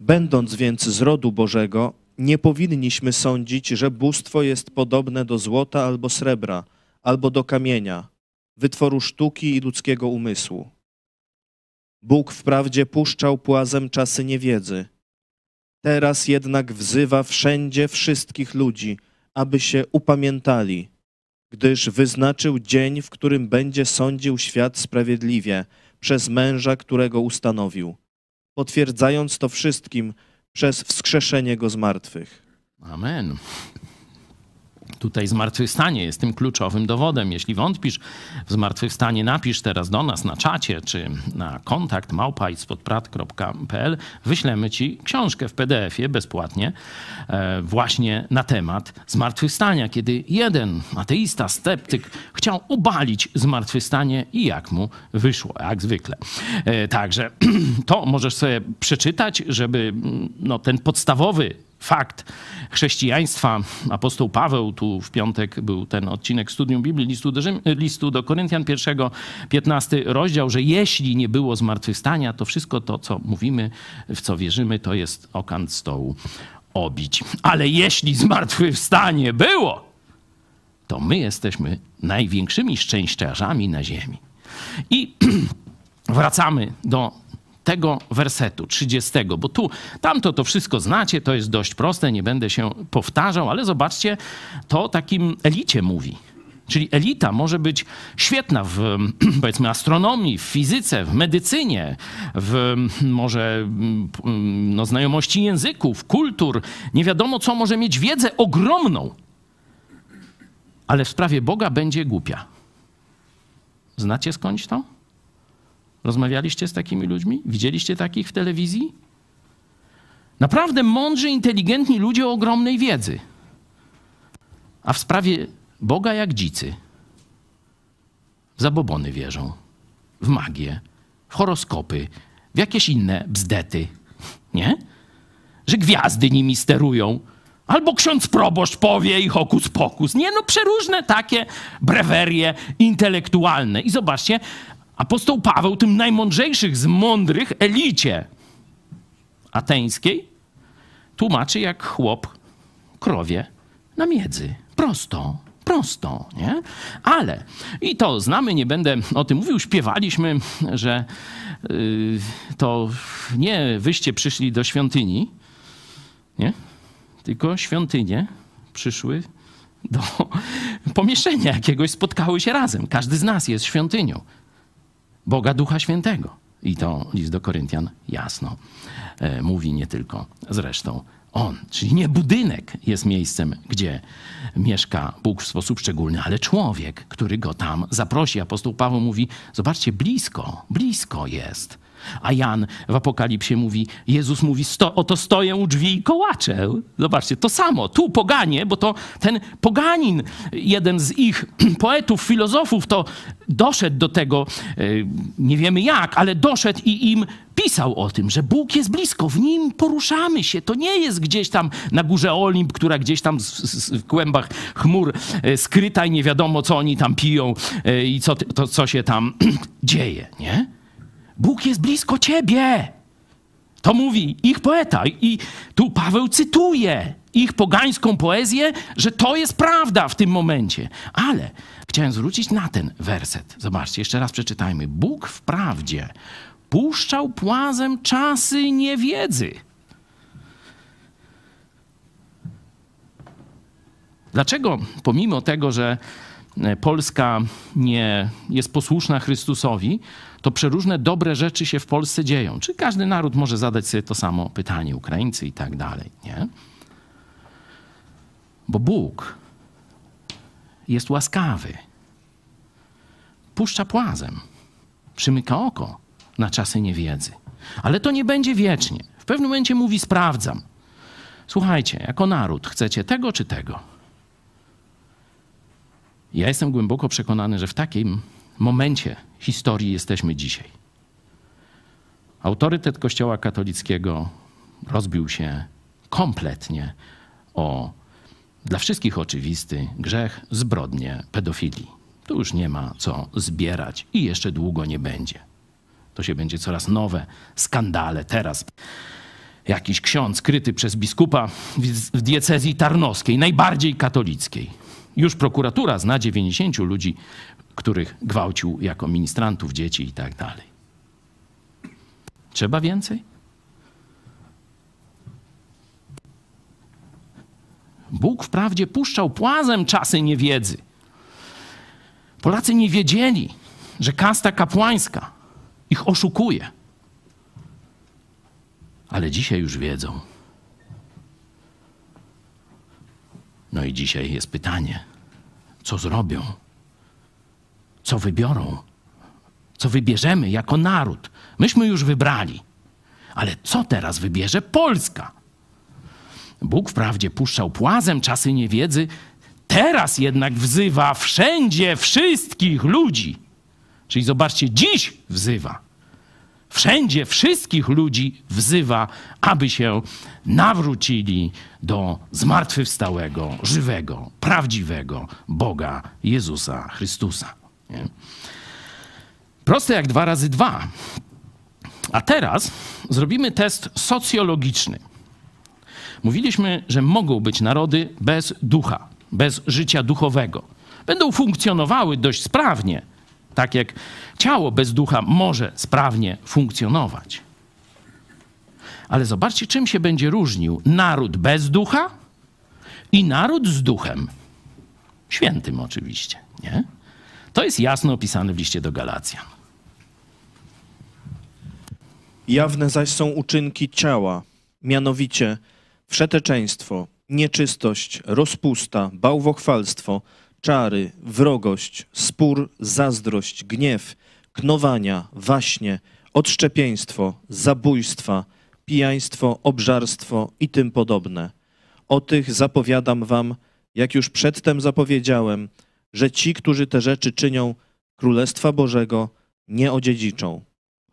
Będąc więc z rodu Bożego, nie powinniśmy sądzić, że bóstwo jest podobne do złota albo srebra, albo do kamienia, wytworu sztuki i ludzkiego umysłu. Bóg wprawdzie puszczał płazem czasy niewiedzy. Teraz jednak wzywa wszędzie wszystkich ludzi – aby się upamiętali, gdyż wyznaczył dzień, w którym będzie sądził świat sprawiedliwie przez męża, którego ustanowił, potwierdzając to wszystkim przez wskrzeszenie go z martwych. Amen. Tutaj zmartwychwstanie jest tym kluczowym dowodem. Jeśli wątpisz w zmartwychwstanie, napisz teraz do nas na czacie czy na kontakt małpajspodprat.pl. Wyślemy ci książkę w PDF-ie bezpłatnie e, właśnie na temat zmartwychwstania, kiedy jeden ateista, sceptyk chciał obalić zmartwychwstanie i jak mu wyszło, jak zwykle. E, także to możesz sobie przeczytać, żeby no, ten podstawowy fakt chrześcijaństwa. Apostoł Paweł, tu w piątek był ten odcinek Studium Biblii, listu do, Rzym, listu do Koryntian, pierwszego, 15 rozdział, że jeśli nie było zmartwychwstania, to wszystko to, co mówimy, w co wierzymy, to jest okant stołu obić. Ale jeśli zmartwychwstanie było, to my jesteśmy największymi szczęściarzami na ziemi. I wracamy do tego wersetu 30, bo tu, tamto to wszystko znacie, to jest dość proste, nie będę się powtarzał, ale zobaczcie, to takim elicie mówi. Czyli elita może być świetna w powiedzmy astronomii, w fizyce, w medycynie, w może mm, no, znajomości języków, kultur, nie wiadomo co, może mieć wiedzę ogromną, ale w sprawie Boga będzie głupia. Znacie skądś to? Rozmawialiście z takimi ludźmi? Widzieliście takich w telewizji? Naprawdę mądrzy, inteligentni ludzie o ogromnej wiedzy. A w sprawie Boga jak dzicy. W zabobony wierzą, w magię, w horoskopy, w jakieś inne bzdety. Nie? Że gwiazdy nimi sterują. Albo ksiądz proboszcz powie i hokus pokus. Nie, no przeróżne takie brewerie intelektualne. I zobaczcie, apostoł Paweł, tym najmądrzejszych z mądrych, elicie ateńskiej, tłumaczy jak chłop krowie na miedzy. Prosto, prosto, nie? Ale, i to znamy, nie będę o tym mówił, śpiewaliśmy, że yy, to nie wyście przyszli do świątyni, nie? Tylko świątynie przyszły do pomieszczenia jakiegoś, spotkały się razem. Każdy z nas jest świątynią. Boga Ducha Świętego. I to list do Koryntian jasno e, mówi nie tylko zresztą on, czyli nie budynek jest miejscem, gdzie mieszka Bóg w sposób szczególny, ale człowiek, który go tam zaprosi. Apostoł Paweł mówi: Zobaczcie, blisko, blisko jest. A Jan w Apokalipsie mówi, Jezus mówi, sto, oto stoję u drzwi i kołaczę. Zobaczcie, to samo. Tu poganie, bo to ten poganin, jeden z ich poetów, filozofów, to doszedł do tego, e, nie wiemy jak, ale doszedł i im pisał o tym, że Bóg jest blisko, w nim poruszamy się. To nie jest gdzieś tam na górze Olimp, która gdzieś tam w kłębach chmur e, skryta i nie wiadomo, co oni tam piją e, i co, to, co się tam dzieje, nie? Bóg jest blisko ciebie. To mówi ich poeta. I tu Paweł cytuje ich pogańską poezję, że to jest prawda w tym momencie. Ale chciałem zwrócić na ten werset. Zobaczcie, jeszcze raz przeczytajmy. Bóg wprawdzie puszczał płazem czasy niewiedzy. Dlaczego, pomimo tego, że Polska nie jest posłuszna Chrystusowi, to przeróżne dobre rzeczy się w Polsce dzieją. Czy każdy naród może zadać sobie to samo pytanie, Ukraińcy i tak dalej, nie? Bo Bóg jest łaskawy. Puszcza płazem, przymyka oko na czasy niewiedzy. Ale to nie będzie wiecznie. W pewnym momencie mówi: Sprawdzam. Słuchajcie, jako naród chcecie tego czy tego. Ja jestem głęboko przekonany, że w takim momencie historii jesteśmy dzisiaj. Autorytet Kościoła katolickiego rozbił się kompletnie o dla wszystkich oczywisty grzech, zbrodnię, pedofilii. Tu już nie ma co zbierać i jeszcze długo nie będzie. To się będzie coraz nowe skandale. Teraz jakiś ksiądz kryty przez biskupa w diecezji tarnowskiej, najbardziej katolickiej. Już prokuratura zna 90 ludzi których gwałcił jako ministrantów dzieci i tak dalej. Trzeba więcej? Bóg wprawdzie puszczał płazem czasy niewiedzy. Polacy nie wiedzieli, że kasta kapłańska ich oszukuje. Ale dzisiaj już wiedzą. No i dzisiaj jest pytanie, co zrobią? Co wybiorą, co wybierzemy jako naród. Myśmy już wybrali. Ale co teraz wybierze Polska? Bóg wprawdzie puszczał płazem czasy niewiedzy, teraz jednak wzywa wszędzie wszystkich ludzi. Czyli zobaczcie, dziś wzywa. Wszędzie wszystkich ludzi wzywa, aby się nawrócili do zmartwychwstałego, żywego, prawdziwego Boga Jezusa Chrystusa. Nie? Proste jak dwa razy dwa. A teraz zrobimy test socjologiczny. Mówiliśmy, że mogą być narody bez ducha, bez życia duchowego. Będą funkcjonowały dość sprawnie, Tak jak ciało bez ducha może sprawnie funkcjonować. Ale zobaczcie, czym się będzie różnił naród bez ducha i naród z duchem. Świętym oczywiście, nie? To jest jasno opisane w liście do Galacjan. Jawne zaś są uczynki ciała, mianowicie wszeteczeństwo, nieczystość, rozpusta, bałwochwalstwo, czary, wrogość, spór, zazdrość, gniew, knowania, waśnie, odszczepieństwo, zabójstwa, pijaństwo, obżarstwo i tym podobne. O tych zapowiadam wam, jak już przedtem zapowiedziałem, że ci, którzy te rzeczy czynią, Królestwa Bożego nie odziedziczą.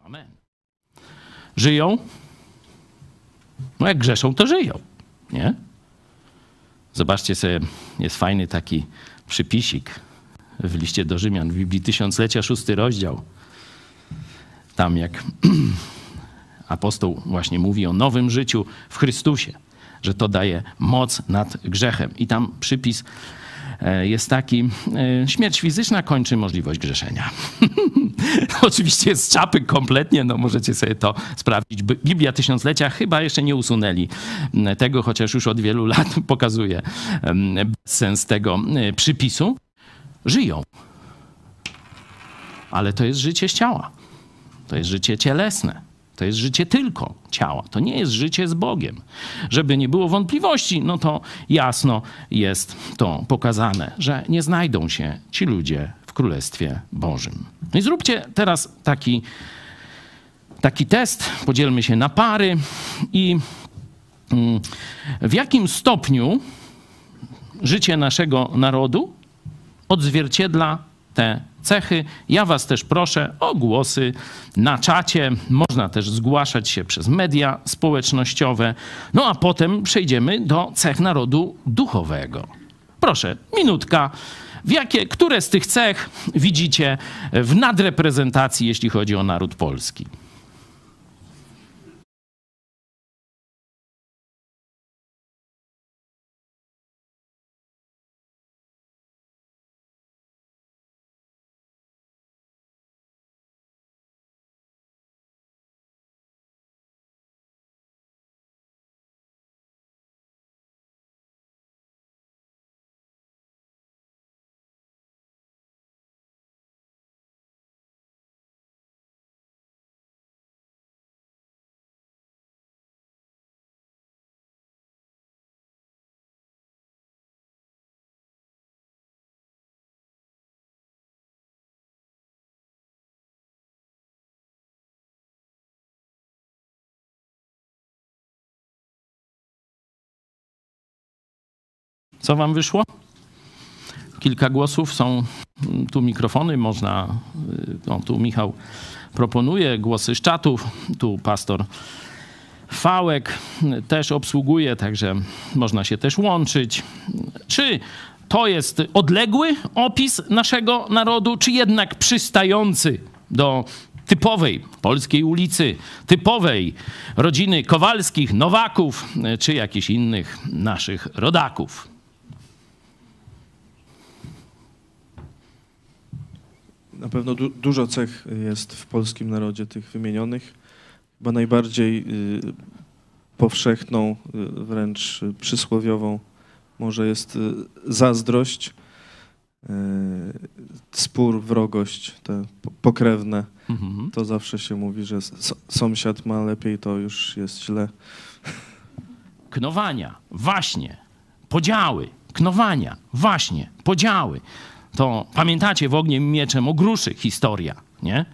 Amen. Żyją? No jak grzeszą, to żyją, nie? Zobaczcie sobie, jest fajny taki przypisik w liście do Rzymian, w Biblii Tysiąclecia, szósty rozdział. Tam jak apostoł właśnie mówi o nowym życiu w Chrystusie, że to daje moc nad grzechem. I tam przypis jest taki, e, śmierć fizyczna kończy możliwość grzeszenia. Oczywiście z czapy kompletnie, no możecie sobie to sprawdzić. Bi- Biblia Tysiąclecia chyba jeszcze nie usunęli tego, chociaż już od wielu lat pokazuje sens tego e, przypisu. Żyją. Ale to jest życie z ciała. To jest życie cielesne. To jest życie tylko ciała. To nie jest życie z Bogiem. Żeby nie było wątpliwości, no to jasno jest to pokazane, że nie znajdą się ci ludzie w Królestwie Bożym. No i zróbcie teraz taki, taki test, podzielmy się na pary i mm, w jakim stopniu życie naszego narodu odzwierciedla te cechy. Ja Was też proszę o głosy na czacie. Można też zgłaszać się przez media społecznościowe. No a potem przejdziemy do cech narodu duchowego. Proszę, minutka. W jakie, które z tych cech widzicie w nadreprezentacji, jeśli chodzi o naród polski? Co wam wyszło? Kilka głosów są mm, tu mikrofony, można. No, tu Michał proponuje głosy z czatów, tu pastor Fałek y, też obsługuje, także można się też łączyć. Czy to jest odległy opis naszego narodu, czy jednak przystający do typowej polskiej ulicy, typowej rodziny Kowalskich, Nowaków, y, czy jakichś innych naszych rodaków? Na pewno du- dużo cech jest w polskim narodzie tych wymienionych. Chyba najbardziej y, powszechną, y, wręcz przysłowiową może jest y, zazdrość, y, spór, wrogość, te po- pokrewne. Mhm. To zawsze się mówi, że s- sąsiad ma lepiej, to już jest źle. knowania, właśnie, podziały, knowania, właśnie, podziały. To pamiętacie w ogniem mieczem o gruszy historia, nie?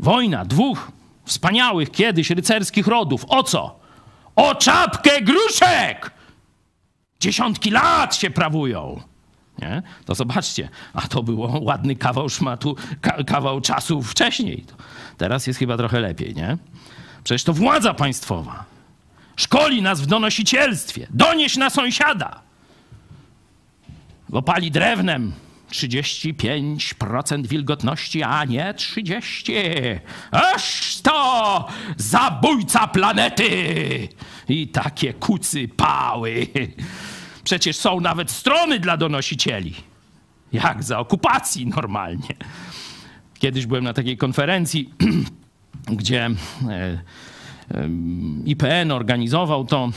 Wojna dwóch wspaniałych kiedyś rycerskich rodów. O co? O czapkę gruszek! Dziesiątki lat się prawują. Nie? To zobaczcie, a to było ładny kawał szmatu, ka, kawał czasu wcześniej. Teraz jest chyba trochę lepiej, nie? Przecież to władza państwowa. Szkoli nas w donosicielstwie. Donieś na sąsiada. Łopali drewnem. 35% wilgotności, a nie 30. Aż to zabójca planety! I takie kucy pały. Przecież są nawet strony dla donosicieli. Jak za okupacji normalnie. Kiedyś byłem na takiej konferencji, gdzie e, IPN organizował to,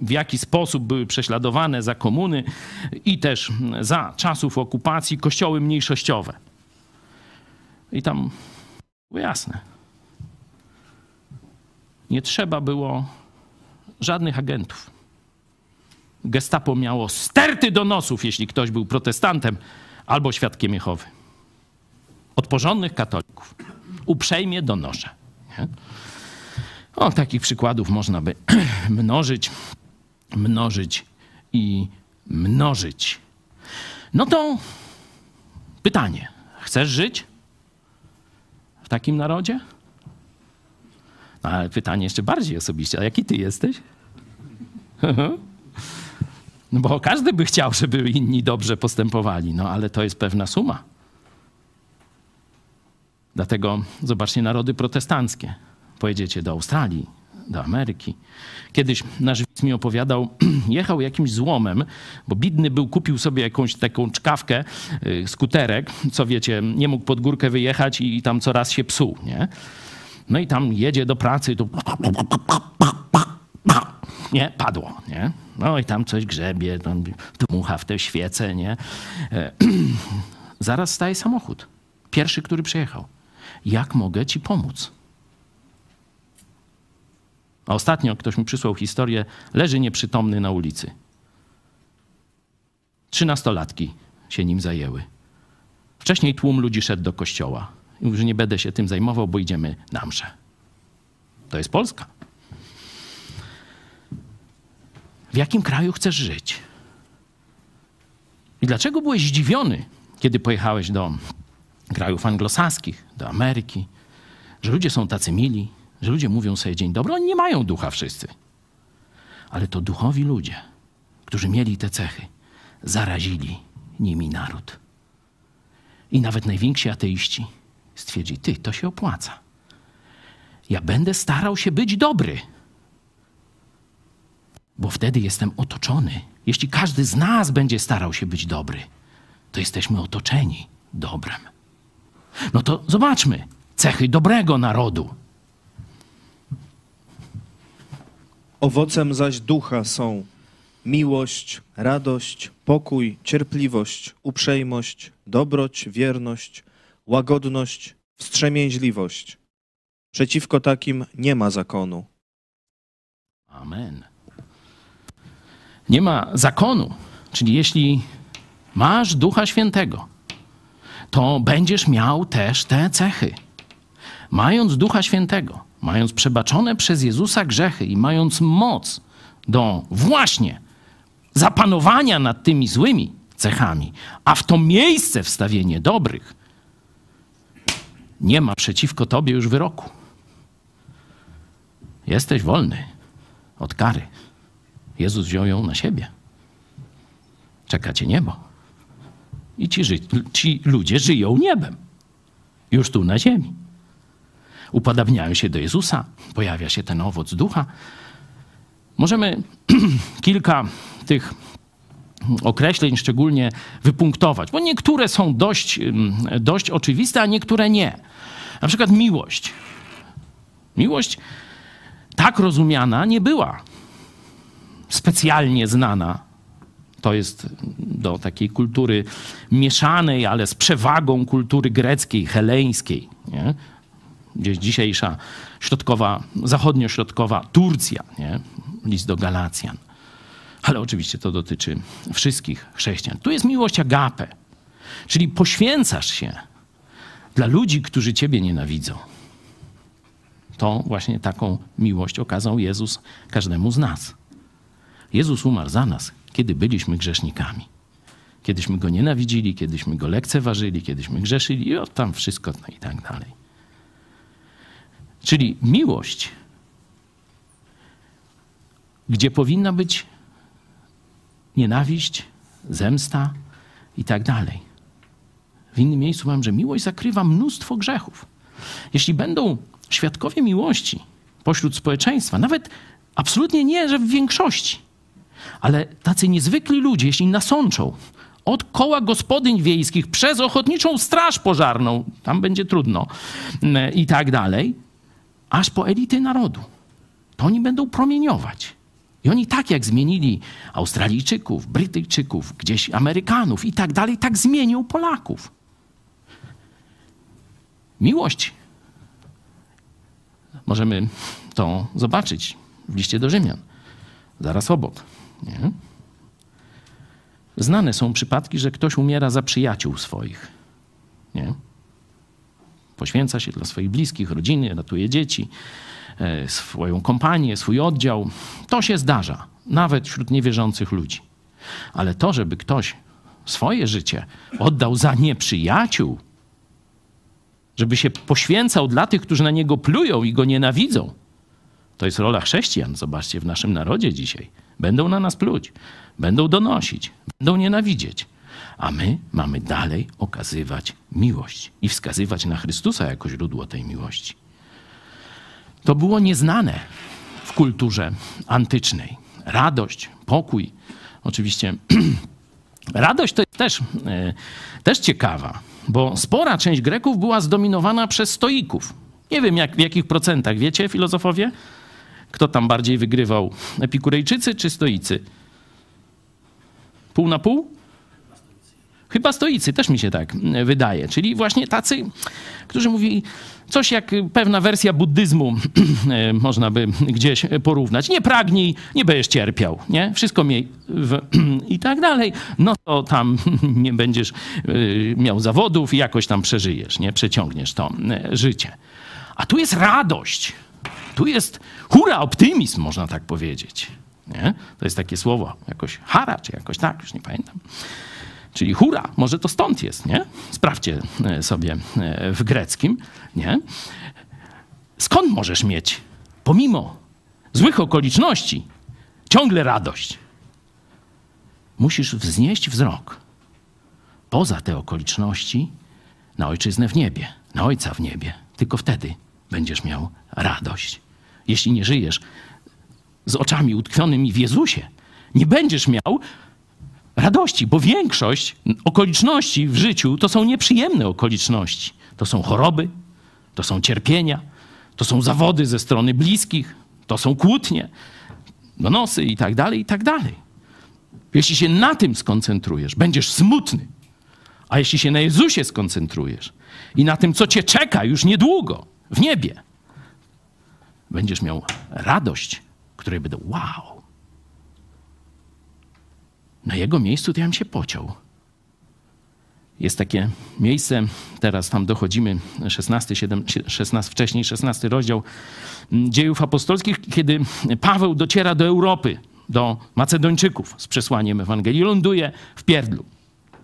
w jaki sposób były prześladowane za komuny i też za czasów okupacji kościoły mniejszościowe. I tam było jasne. Nie trzeba było żadnych agentów. Gestapo miało sterty donosów, jeśli ktoś był protestantem albo świadkiem Jehowy. Od porządnych katolików. Uprzejmie donoszę. Nie? O, takich przykładów można by mnożyć, mnożyć i mnożyć. No to pytanie. Chcesz żyć w takim narodzie? No, ale pytanie jeszcze bardziej osobiście. A jaki ty jesteś? No bo każdy by chciał, żeby inni dobrze postępowali, no ale to jest pewna suma. Dlatego zobaczcie narody protestanckie. Pojedziecie do Australii, do Ameryki. Kiedyś nasz widz mi opowiadał, jechał jakimś złomem, bo bidny był, kupił sobie jakąś taką czkawkę, y, skuterek, co wiecie, nie mógł pod górkę wyjechać i tam coraz się psuł, nie? No i tam jedzie do pracy, tu nie, padło, nie? No i tam coś grzebie, tam dmucha w te świece, nie? E, zaraz staje samochód. Pierwszy, który przyjechał. Jak mogę ci pomóc? A ostatnio ktoś mi przysłał historię, leży nieprzytomny na ulicy. Trzynastolatki się nim zajęły. Wcześniej tłum ludzi szedł do kościoła. I mówi, że nie będę się tym zajmował, bo idziemy na mszę. To jest Polska. W jakim kraju chcesz żyć? I dlaczego byłeś zdziwiony, kiedy pojechałeś do krajów anglosaskich, do Ameryki, że ludzie są tacy mili, że ludzie mówią sobie dzień dobry? Oni nie mają ducha wszyscy. Ale to duchowi ludzie, którzy mieli te cechy, zarazili nimi naród. I nawet najwięksi ateiści stwierdzi, ty, to się opłaca. Ja będę starał się być dobry, bo wtedy jestem otoczony. Jeśli każdy z nas będzie starał się być dobry, to jesteśmy otoczeni dobrem. No to zobaczmy cechy dobrego narodu. Owocem zaś ducha są miłość, radość, pokój, cierpliwość, uprzejmość, dobroć, wierność, łagodność, wstrzemięźliwość. Przeciwko takim nie ma zakonu. Amen. Nie ma zakonu, czyli jeśli masz Ducha Świętego, to będziesz miał też te cechy. Mając Ducha Świętego, mając przebaczone przez Jezusa grzechy i mając moc do właśnie zapanowania nad tymi złymi cechami, a w to miejsce wstawienie dobrych, nie ma przeciwko tobie już wyroku. Jesteś wolny od kary. Jezus wziął ją na siebie. Czeka cię niebo. I ci, ży- ci ludzie żyją niebem. Już tu na ziemi. Upadabniają się do Jezusa, pojawia się ten owoc ducha. Możemy kilka tych określeń szczególnie wypunktować, bo niektóre są dość, ym, dość oczywiste, a niektóre nie. Na przykład miłość. Miłość tak rozumiana nie była specjalnie znana. To jest do takiej kultury mieszanej, ale z przewagą kultury greckiej, heleńskiej. Nie? Gdzieś dzisiejsza środkowa, zachodnio-środkowa Turcja, nie? list do Galacjan. Ale oczywiście to dotyczy wszystkich chrześcijan. Tu jest miłość agape, czyli poświęcasz się dla ludzi, którzy ciebie nienawidzą. To właśnie taką miłość okazał Jezus każdemu z nas. Jezus umarł za nas, kiedy byliśmy grzesznikami. Kiedyśmy go nienawidzili, kiedyśmy go lekceważyli, kiedyśmy grzeszyli i tam wszystko no i tak dalej. Czyli miłość, gdzie powinna być nienawiść, zemsta i tak dalej. W innym miejscu mam, że miłość zakrywa mnóstwo grzechów. Jeśli będą świadkowie miłości pośród społeczeństwa, nawet absolutnie nie, że w większości, ale tacy niezwykli ludzie, jeśli nasączą od koła gospodyń wiejskich przez ochotniczą straż pożarną, tam będzie trudno mm, i tak dalej, aż po elity narodu. To oni będą promieniować. I oni tak jak zmienili Australijczyków, Brytyjczyków, gdzieś Amerykanów i tak dalej, tak zmienią Polaków. Miłość. Możemy to zobaczyć w liście do Rzymian. Zaraz obok. Nie? Znane są przypadki, że ktoś umiera za przyjaciół swoich. Nie? Poświęca się dla swoich bliskich, rodziny, ratuje dzieci, e, swoją kompanię, swój oddział. To się zdarza, nawet wśród niewierzących ludzi. Ale to, żeby ktoś swoje życie oddał za nieprzyjaciół, żeby się poświęcał dla tych, którzy na niego plują i go nienawidzą, to jest rola chrześcijan, zobaczcie, w naszym narodzie dzisiaj. Będą na nas pluć, będą donosić, będą nienawidzieć. A my mamy dalej okazywać miłość i wskazywać na Chrystusa jako źródło tej miłości. To było nieznane w kulturze antycznej. Radość, pokój. Oczywiście radość to jest też, e, też ciekawa, bo spora część Greków była zdominowana przez stoików. Nie wiem jak, w jakich procentach, wiecie, filozofowie? Kto tam bardziej wygrywał? Epikurejczycy czy stoicy? Pół na pół? Chyba stoicy, też mi się tak wydaje. Czyli właśnie tacy, którzy mówili coś jak pewna wersja buddyzmu, można by gdzieś porównać. Nie pragnij, nie będziesz cierpiał, nie? Wszystko miej w, i tak dalej. No to tam nie będziesz y, miał zawodów i jakoś tam przeżyjesz, nie? Przeciągniesz to życie. A tu jest radość. Tu jest hura, optymizm, można tak powiedzieć. Nie? To jest takie słowo, jakoś hara, czy jakoś tak, już nie pamiętam. Czyli hura, może to stąd jest, nie? Sprawdźcie e, sobie e, w greckim, nie? Skąd możesz mieć, pomimo złych okoliczności, ciągle radość? Musisz wznieść wzrok poza te okoliczności na ojczyznę w niebie, na ojca w niebie. Tylko wtedy będziesz miał radość. Jeśli nie żyjesz z oczami utkwionymi w Jezusie, nie będziesz miał radości, bo większość okoliczności w życiu to są nieprzyjemne okoliczności. To są choroby, to są cierpienia, to są zawody ze strony bliskich, to są kłótnie, donosy i tak dalej, i tak dalej. Jeśli się na tym skoncentrujesz, będziesz smutny. A jeśli się na Jezusie skoncentrujesz i na tym, co cię czeka już niedługo w niebie, będziesz miał radość, której będą wow. Na jego miejscu to ja bym się pociął. Jest takie miejsce, teraz tam dochodzimy, 16, 7, 16, wcześniej 16 rozdział dziejów apostolskich, kiedy Paweł dociera do Europy, do Macedończyków z przesłaniem Ewangelii, ląduje w Pierdlu.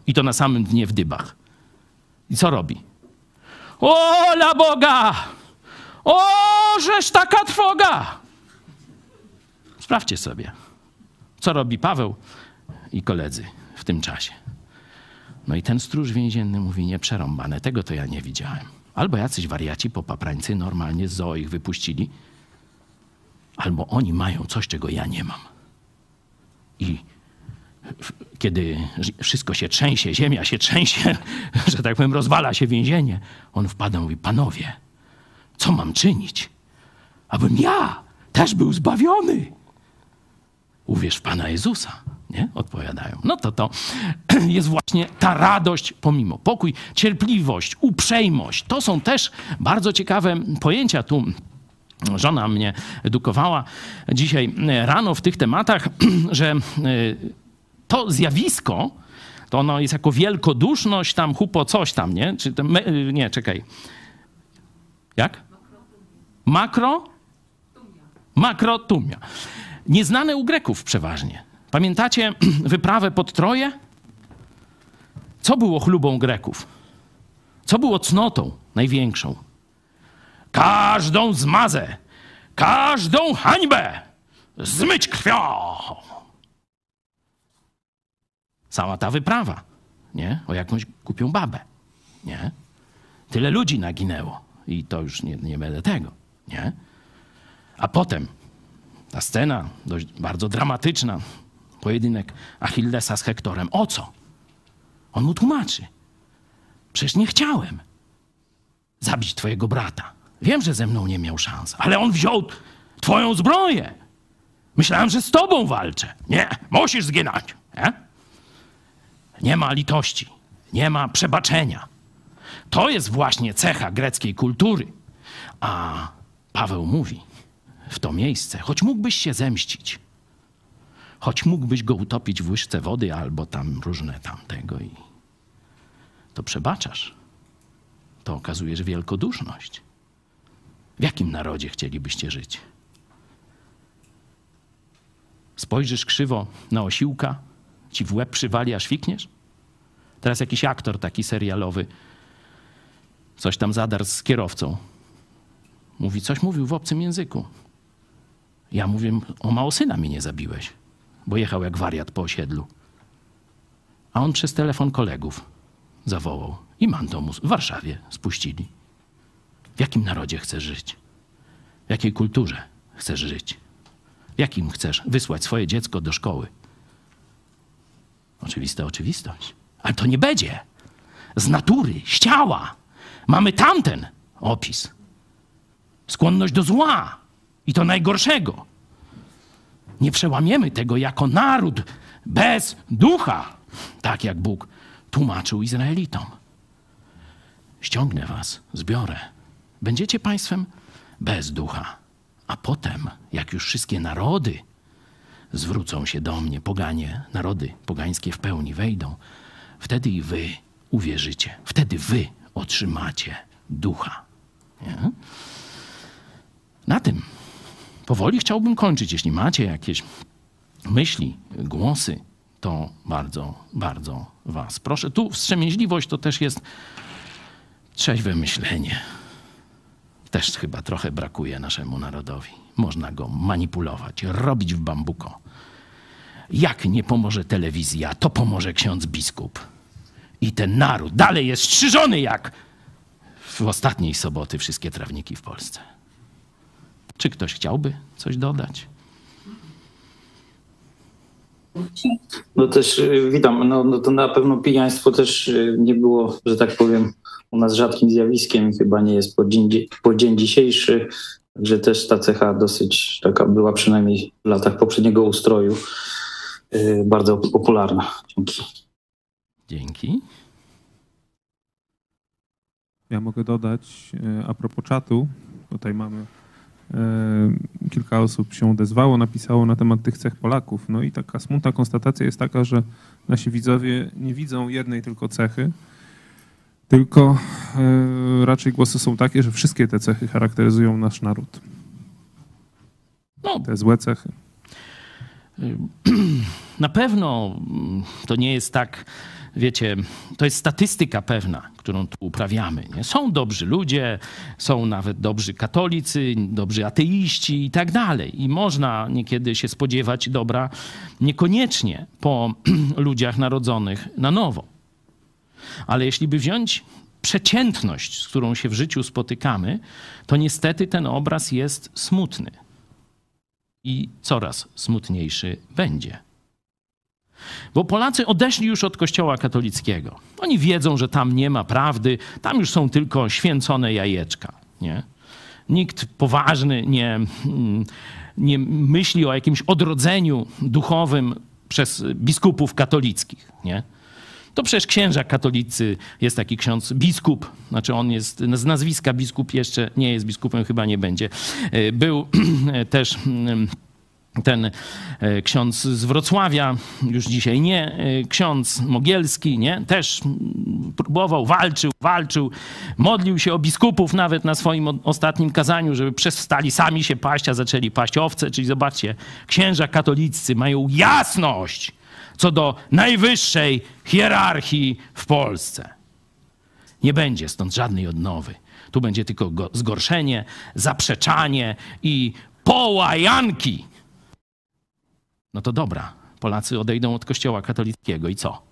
I to na samym dnie w Dybach. I co robi? Ola Boga! O, żeż taka trwoga! Sprawdźcie sobie, co robi Paweł i koledzy w tym czasie. No i ten stróż więzienny mówi, nie przerąbane, tego to ja nie widziałem. Albo jacyś wariaci popaprańcy normalnie z zoo ich wypuścili, albo oni mają coś, czego ja nie mam. I kiedy wszystko się trzęsie, ziemia się trzęsie, że tak powiem, rozwala się więzienie, on wpada i mówi, panowie, co mam czynić, abym ja też był zbawiony? Uwierz w Pana Jezusa, nie? Odpowiadają. No to to jest właśnie ta radość pomimo. Pokój, cierpliwość, uprzejmość. To są też bardzo ciekawe pojęcia tu żona mnie edukowała dzisiaj rano w tych tematach, że e, to zjawisko, to ono jest jako wielkoduszność, tam hupo coś tam, nie? Czy me, nie, czekaj. Jak? Makro? Makrotumia. Nieznane u Greków przeważnie. Pamiętacie wyprawę pod Troje? Co było chlubą Greków? Co było cnotą największą? Każdą zmazę, każdą hańbę zmyć krwią. Cała ta wyprawa, nie? O jakąś kupią babę, nie? Tyle ludzi naginęło i to już nie, nie będę tego, nie? A potem ta scena, dość bardzo dramatyczna, pojedynek Achillesa z Hektorem. O co? On mu tłumaczy. Przecież nie chciałem zabić twojego brata. Wiem, że ze mną nie miał szans, ale on wziął twoją zbroję. Myślałem, że z tobą walczę. Nie, musisz zginąć. Nie? nie ma litości, nie ma przebaczenia. To jest właśnie cecha greckiej kultury. A Paweł mówi w to miejsce, choć mógłbyś się zemścić, choć mógłbyś go utopić w łyżce wody albo tam różne tamtego i to przebaczasz. To okazujesz wielkoduszność. W jakim narodzie chcielibyście żyć? Spojrzysz krzywo na osiłka, ci w łeb przywali, aż fikniesz? Teraz jakiś aktor taki serialowy coś tam zadarł z kierowcą. Mówi, coś mówił w obcym języku. Ja mówię, o mało syna mi nie zabiłeś, bo jechał jak wariat po osiedlu. A on przez telefon kolegów zawołał i manto w Warszawie spuścili. W jakim narodzie chcesz żyć? W jakiej kulturze chcesz żyć? W jakim chcesz wysłać swoje dziecko do szkoły? Oczywista oczywistość. Ale to nie będzie. Z natury, z ciała. Mamy tamten opis. Skłonność do zła i to najgorszego. Nie przełamiemy tego jako naród bez ducha, tak jak Bóg tłumaczył Izraelitom. Ściągnę was, zbiorę. Będziecie państwem bez ducha. A potem, jak już wszystkie narody zwrócą się do mnie, poganie, narody pogańskie w pełni wejdą, wtedy i wy uwierzycie. Wtedy wy otrzymacie ducha. Nie? Na tym powoli chciałbym kończyć. Jeśli macie jakieś myśli, głosy, to bardzo, bardzo was proszę. Tu wstrzemięźliwość to też jest trzeźwe myślenie. Też chyba trochę brakuje naszemu narodowi. Można go manipulować, robić w bambuko. Jak nie pomoże telewizja, to pomoże ksiądz biskup. I ten naród dalej jest strzyżony jak w ostatniej soboty wszystkie trawniki w Polsce. Czy ktoś chciałby coś dodać? No też y, witam. No, no to na pewno pijaństwo też y, nie było, że tak powiem, u nas rzadkim zjawiskiem i chyba nie jest po dzień, po dzień dzisiejszy. Także też ta cecha dosyć taka była przynajmniej w latach poprzedniego ustroju y, bardzo popularna. Dzięki. Dzięki. Ja mogę dodać a propos czatu. Tutaj mamy kilka osób się odezwało, napisało na temat tych cech Polaków. No i taka smutna konstatacja jest taka, że nasi widzowie nie widzą jednej tylko cechy, tylko e, raczej głosy są takie, że wszystkie te cechy charakteryzują nasz naród. No, Te złe cechy. Na pewno to nie jest tak, wiecie, to jest statystyka pewna, którą tu uprawiamy. Nie? Są dobrzy ludzie, są nawet dobrzy katolicy, dobrzy ateiści i tak dalej. I można niekiedy się spodziewać dobra niekoniecznie po ludziach narodzonych na nowo. Ale jeśli by wziąć przeciętność, z którą się w życiu spotykamy, to niestety ten obraz jest smutny i coraz smutniejszy będzie. Bo Polacy odeszli już od Kościoła katolickiego. Oni wiedzą, że tam nie ma prawdy, tam już są tylko święcone jajeczka. Nie? Nikt poważny nie, nie myśli o jakimś odrodzeniu duchowym przez biskupów katolickich. Nie? To przecież księża katolicy, jest taki ksiądz biskup, znaczy on jest z nazwiska biskup, jeszcze nie jest biskupem, chyba nie będzie. E, Był też mm, ten e, ksiądz z Wrocławia, już dzisiaj nie, e, ksiądz Mogielski, nie, też mm, próbował, walczył, walczył, modlił się o biskupów nawet na swoim ostatnim kazaniu, żeby przestali sami się paść, a zaczęli paść owce, czyli zobaczcie, księża katolicy mają jasność co do najwyższej hierarchii w Polsce. Nie będzie stąd żadnej odnowy. Tu będzie tylko go- zgorszenie, zaprzeczanie i połajanki. No to dobra, Polacy odejdą od kościoła katolickiego i co?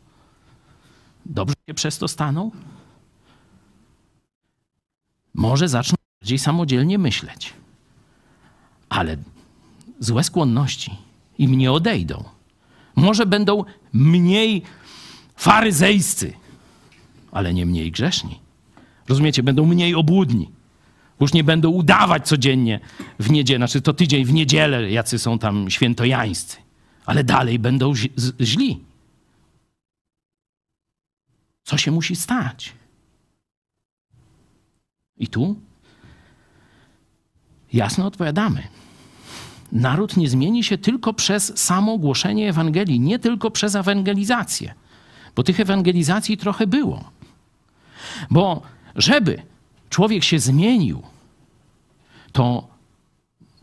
Dobrze się przez to staną? Może zaczną bardziej samodzielnie myśleć. Ale złe skłonności im nie odejdą. Może będą mniej faryzejscy, ale nie mniej grzeszni. Rozumiecie? Będą mniej obłudni. Już nie będą udawać codziennie w niedzielę, znaczy to tydzień w niedzielę, jacy są tam świętojańscy, ale dalej będą źli. Co się musi stać? I tu jasno odpowiadamy. Naród nie zmieni się tylko przez samo głoszenie Ewangelii, nie tylko przez ewangelizację, bo tych ewangelizacji trochę było. Bo żeby człowiek się zmienił, to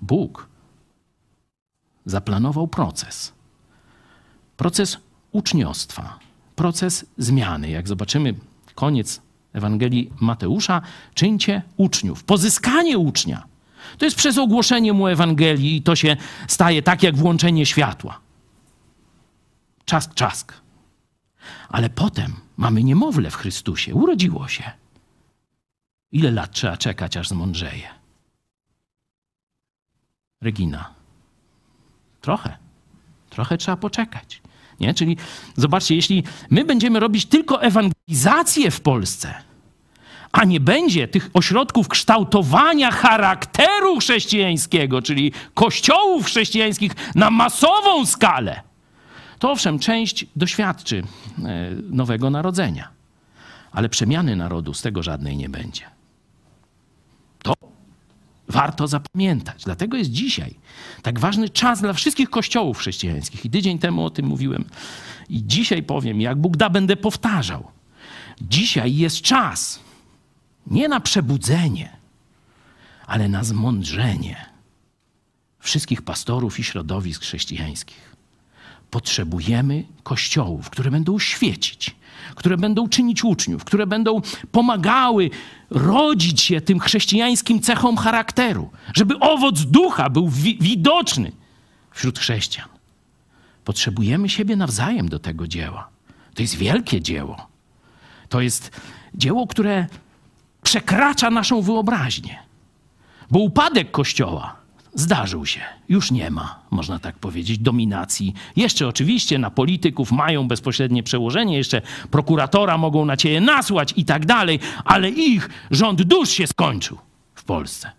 Bóg zaplanował proces. Proces uczniostwa, proces zmiany. Jak zobaczymy koniec Ewangelii Mateusza, czyńcie uczniów. Pozyskanie ucznia to jest przez ogłoszenie mu Ewangelii i to się staje tak jak włączenie światła. Czask, czask. Ale potem mamy niemowlę w Chrystusie, urodziło się. Ile lat trzeba czekać, aż zmądrzeje? Regina. Trochę. Trochę trzeba poczekać. Nie? Czyli zobaczcie, jeśli my będziemy robić tylko ewangelizację w Polsce, a nie będzie tych ośrodków kształtowania charakteru chrześcijańskiego, czyli kościołów chrześcijańskich na masową skalę, to owszem, część doświadczy e, nowego narodzenia, ale przemiany narodu z tego żadnej nie będzie. To warto zapamiętać. Dlatego jest dzisiaj tak ważny czas dla wszystkich kościołów chrześcijańskich. I tydzień temu o tym mówiłem. I dzisiaj powiem, jak Bóg da, będę powtarzał. Dzisiaj jest czas nie na przebudzenie, ale na zmądrzenie wszystkich pastorów i środowisk chrześcijańskich. Potrzebujemy kościołów, które będą świecić, które będą czynić uczniów, które będą pomagały rodzić się tym chrześcijańskim cechom charakteru, żeby owoc ducha był wi- widoczny wśród chrześcijan. Potrzebujemy siebie nawzajem do tego dzieła. To jest wielkie dzieło. To jest dzieło, które przekracza naszą wyobraźnię. Bo upadek Kościoła zdarzył się. Już nie ma, można tak powiedzieć, dominacji. Jeszcze oczywiście na polityków mają bezpośrednie przełożenie, jeszcze prokuratora mogą na ciebie nasłać i tak dalej, ale ich rząd dusz się skończył w Polsce.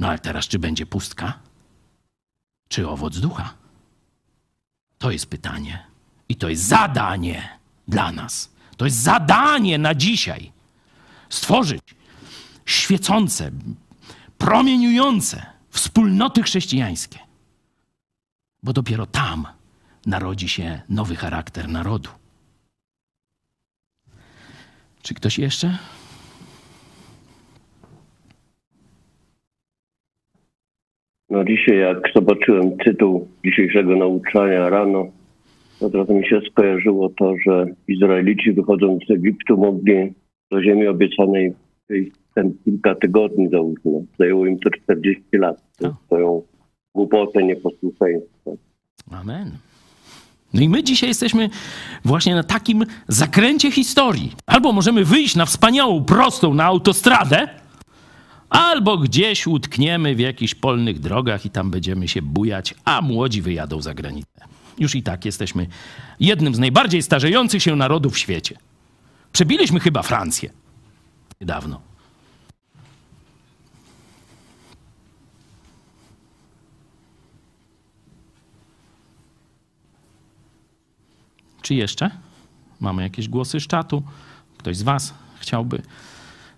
No ale teraz czy będzie pustka? Czy owoc ducha? To jest pytanie. I to jest zadanie dla nas. To jest zadanie na dzisiaj. Stworzyć świecące, promieniujące wspólnoty chrześcijańskie. Bo dopiero tam narodzi się nowy charakter narodu. Czy ktoś jeszcze? No dzisiaj jak zobaczyłem tytuł dzisiejszego nauczania rano, razu mi się skojarzyło to, że Izraelici wychodząc z Egiptu mogli do ziemi obiecanej wyjść ten kilka tygodni załóżmy. Zajęło im to 40 lat. To swoją głupotę, nieposłuszeństwo. Amen. No i my dzisiaj jesteśmy właśnie na takim zakręcie historii. Albo możemy wyjść na wspaniałą, prostą, na autostradę, albo gdzieś utkniemy w jakichś polnych drogach i tam będziemy się bujać, a młodzi wyjadą za granicę. Już i tak jesteśmy jednym z najbardziej starzejących się narodów w świecie. Przebiliśmy chyba Francję niedawno. Czy jeszcze? Mamy jakieś głosy z czatu? Ktoś z Was chciałby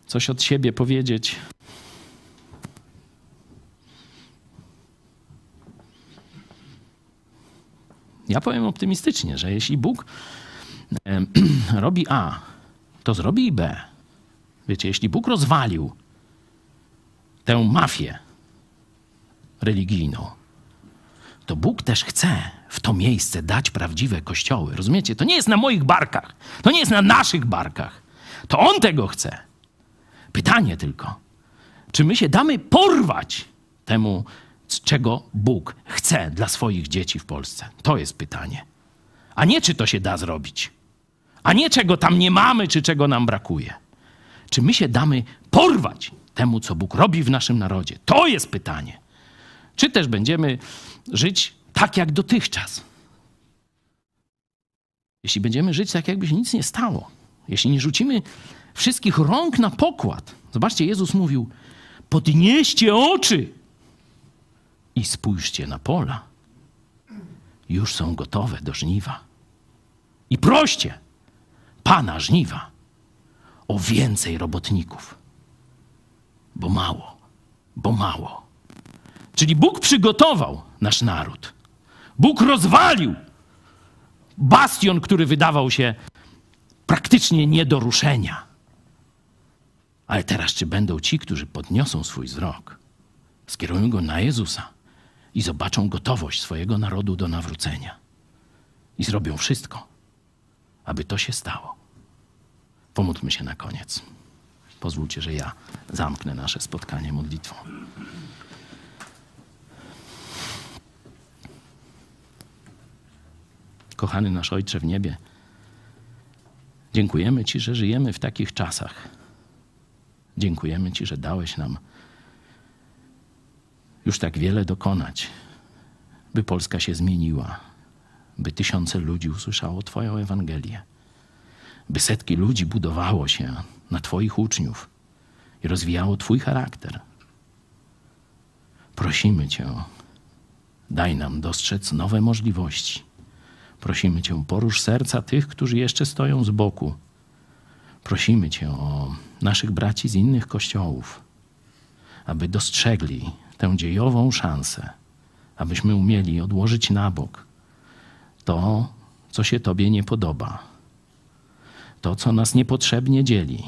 coś od siebie powiedzieć? Ja powiem optymistycznie, że jeśli Bóg robi A, to zrobi i B. Wiecie, jeśli Bóg rozwalił tę mafię religijną, to Bóg też chce w to miejsce dać prawdziwe kościoły. Rozumiecie? To nie jest na moich barkach. To nie jest na naszych barkach. To On tego chce. Pytanie tylko, czy my się damy porwać temu, czego Bóg chce dla swoich dzieci w Polsce? To jest pytanie. A nie, czy to się da zrobić. A nie, czego tam nie mamy, czy czego nam brakuje. Czy my się damy porwać temu, co Bóg robi w naszym narodzie? To jest pytanie. Czy też będziemy żyć tak jak dotychczas? jeśli będziemy żyć tak, jakby się nic nie stało, jeśli nie rzucimy wszystkich rąk na pokład, zobaczcie, Jezus mówił: podnieście oczy i spójrzcie na pola. Już są gotowe do żniwa. I proście Pana żniwa o więcej robotników, bo mało, bo mało. Czyli Bóg przygotował nasz naród. Bóg rozwalił bastion, który wydawał się praktycznie nie do ruszenia. Ale teraz, czy będą ci, którzy podniosą swój wzrok, skierują go na Jezusa i zobaczą gotowość swojego narodu do nawrócenia i zrobią wszystko, aby to się stało. Pomódlmy się na koniec. Pozwólcie, że ja zamknę nasze spotkanie modlitwą. Kochany nasz Ojcze w niebie, dziękujemy Ci, że żyjemy w takich czasach. Dziękujemy Ci, że dałeś nam już tak wiele dokonać, by Polska się zmieniła, by tysiące ludzi usłyszało Twoją Ewangelię, by setki ludzi budowało się na Twoich uczniów i rozwijało Twój charakter. Prosimy Cię, daj nam dostrzec nowe możliwości. Prosimy Cię, porusz serca tych, którzy jeszcze stoją z boku. Prosimy Cię o naszych braci z innych kościołów, aby dostrzegli tę dziejową szansę, abyśmy umieli odłożyć na bok to, co się Tobie nie podoba, to, co nas niepotrzebnie dzieli,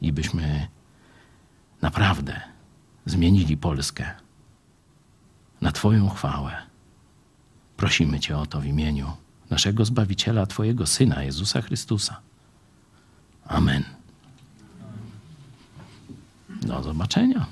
i byśmy naprawdę zmienili Polskę na Twoją chwałę. Prosimy Cię o to w imieniu naszego Zbawiciela, Twojego Syna, Jezusa Chrystusa. Amen. Do zobaczenia.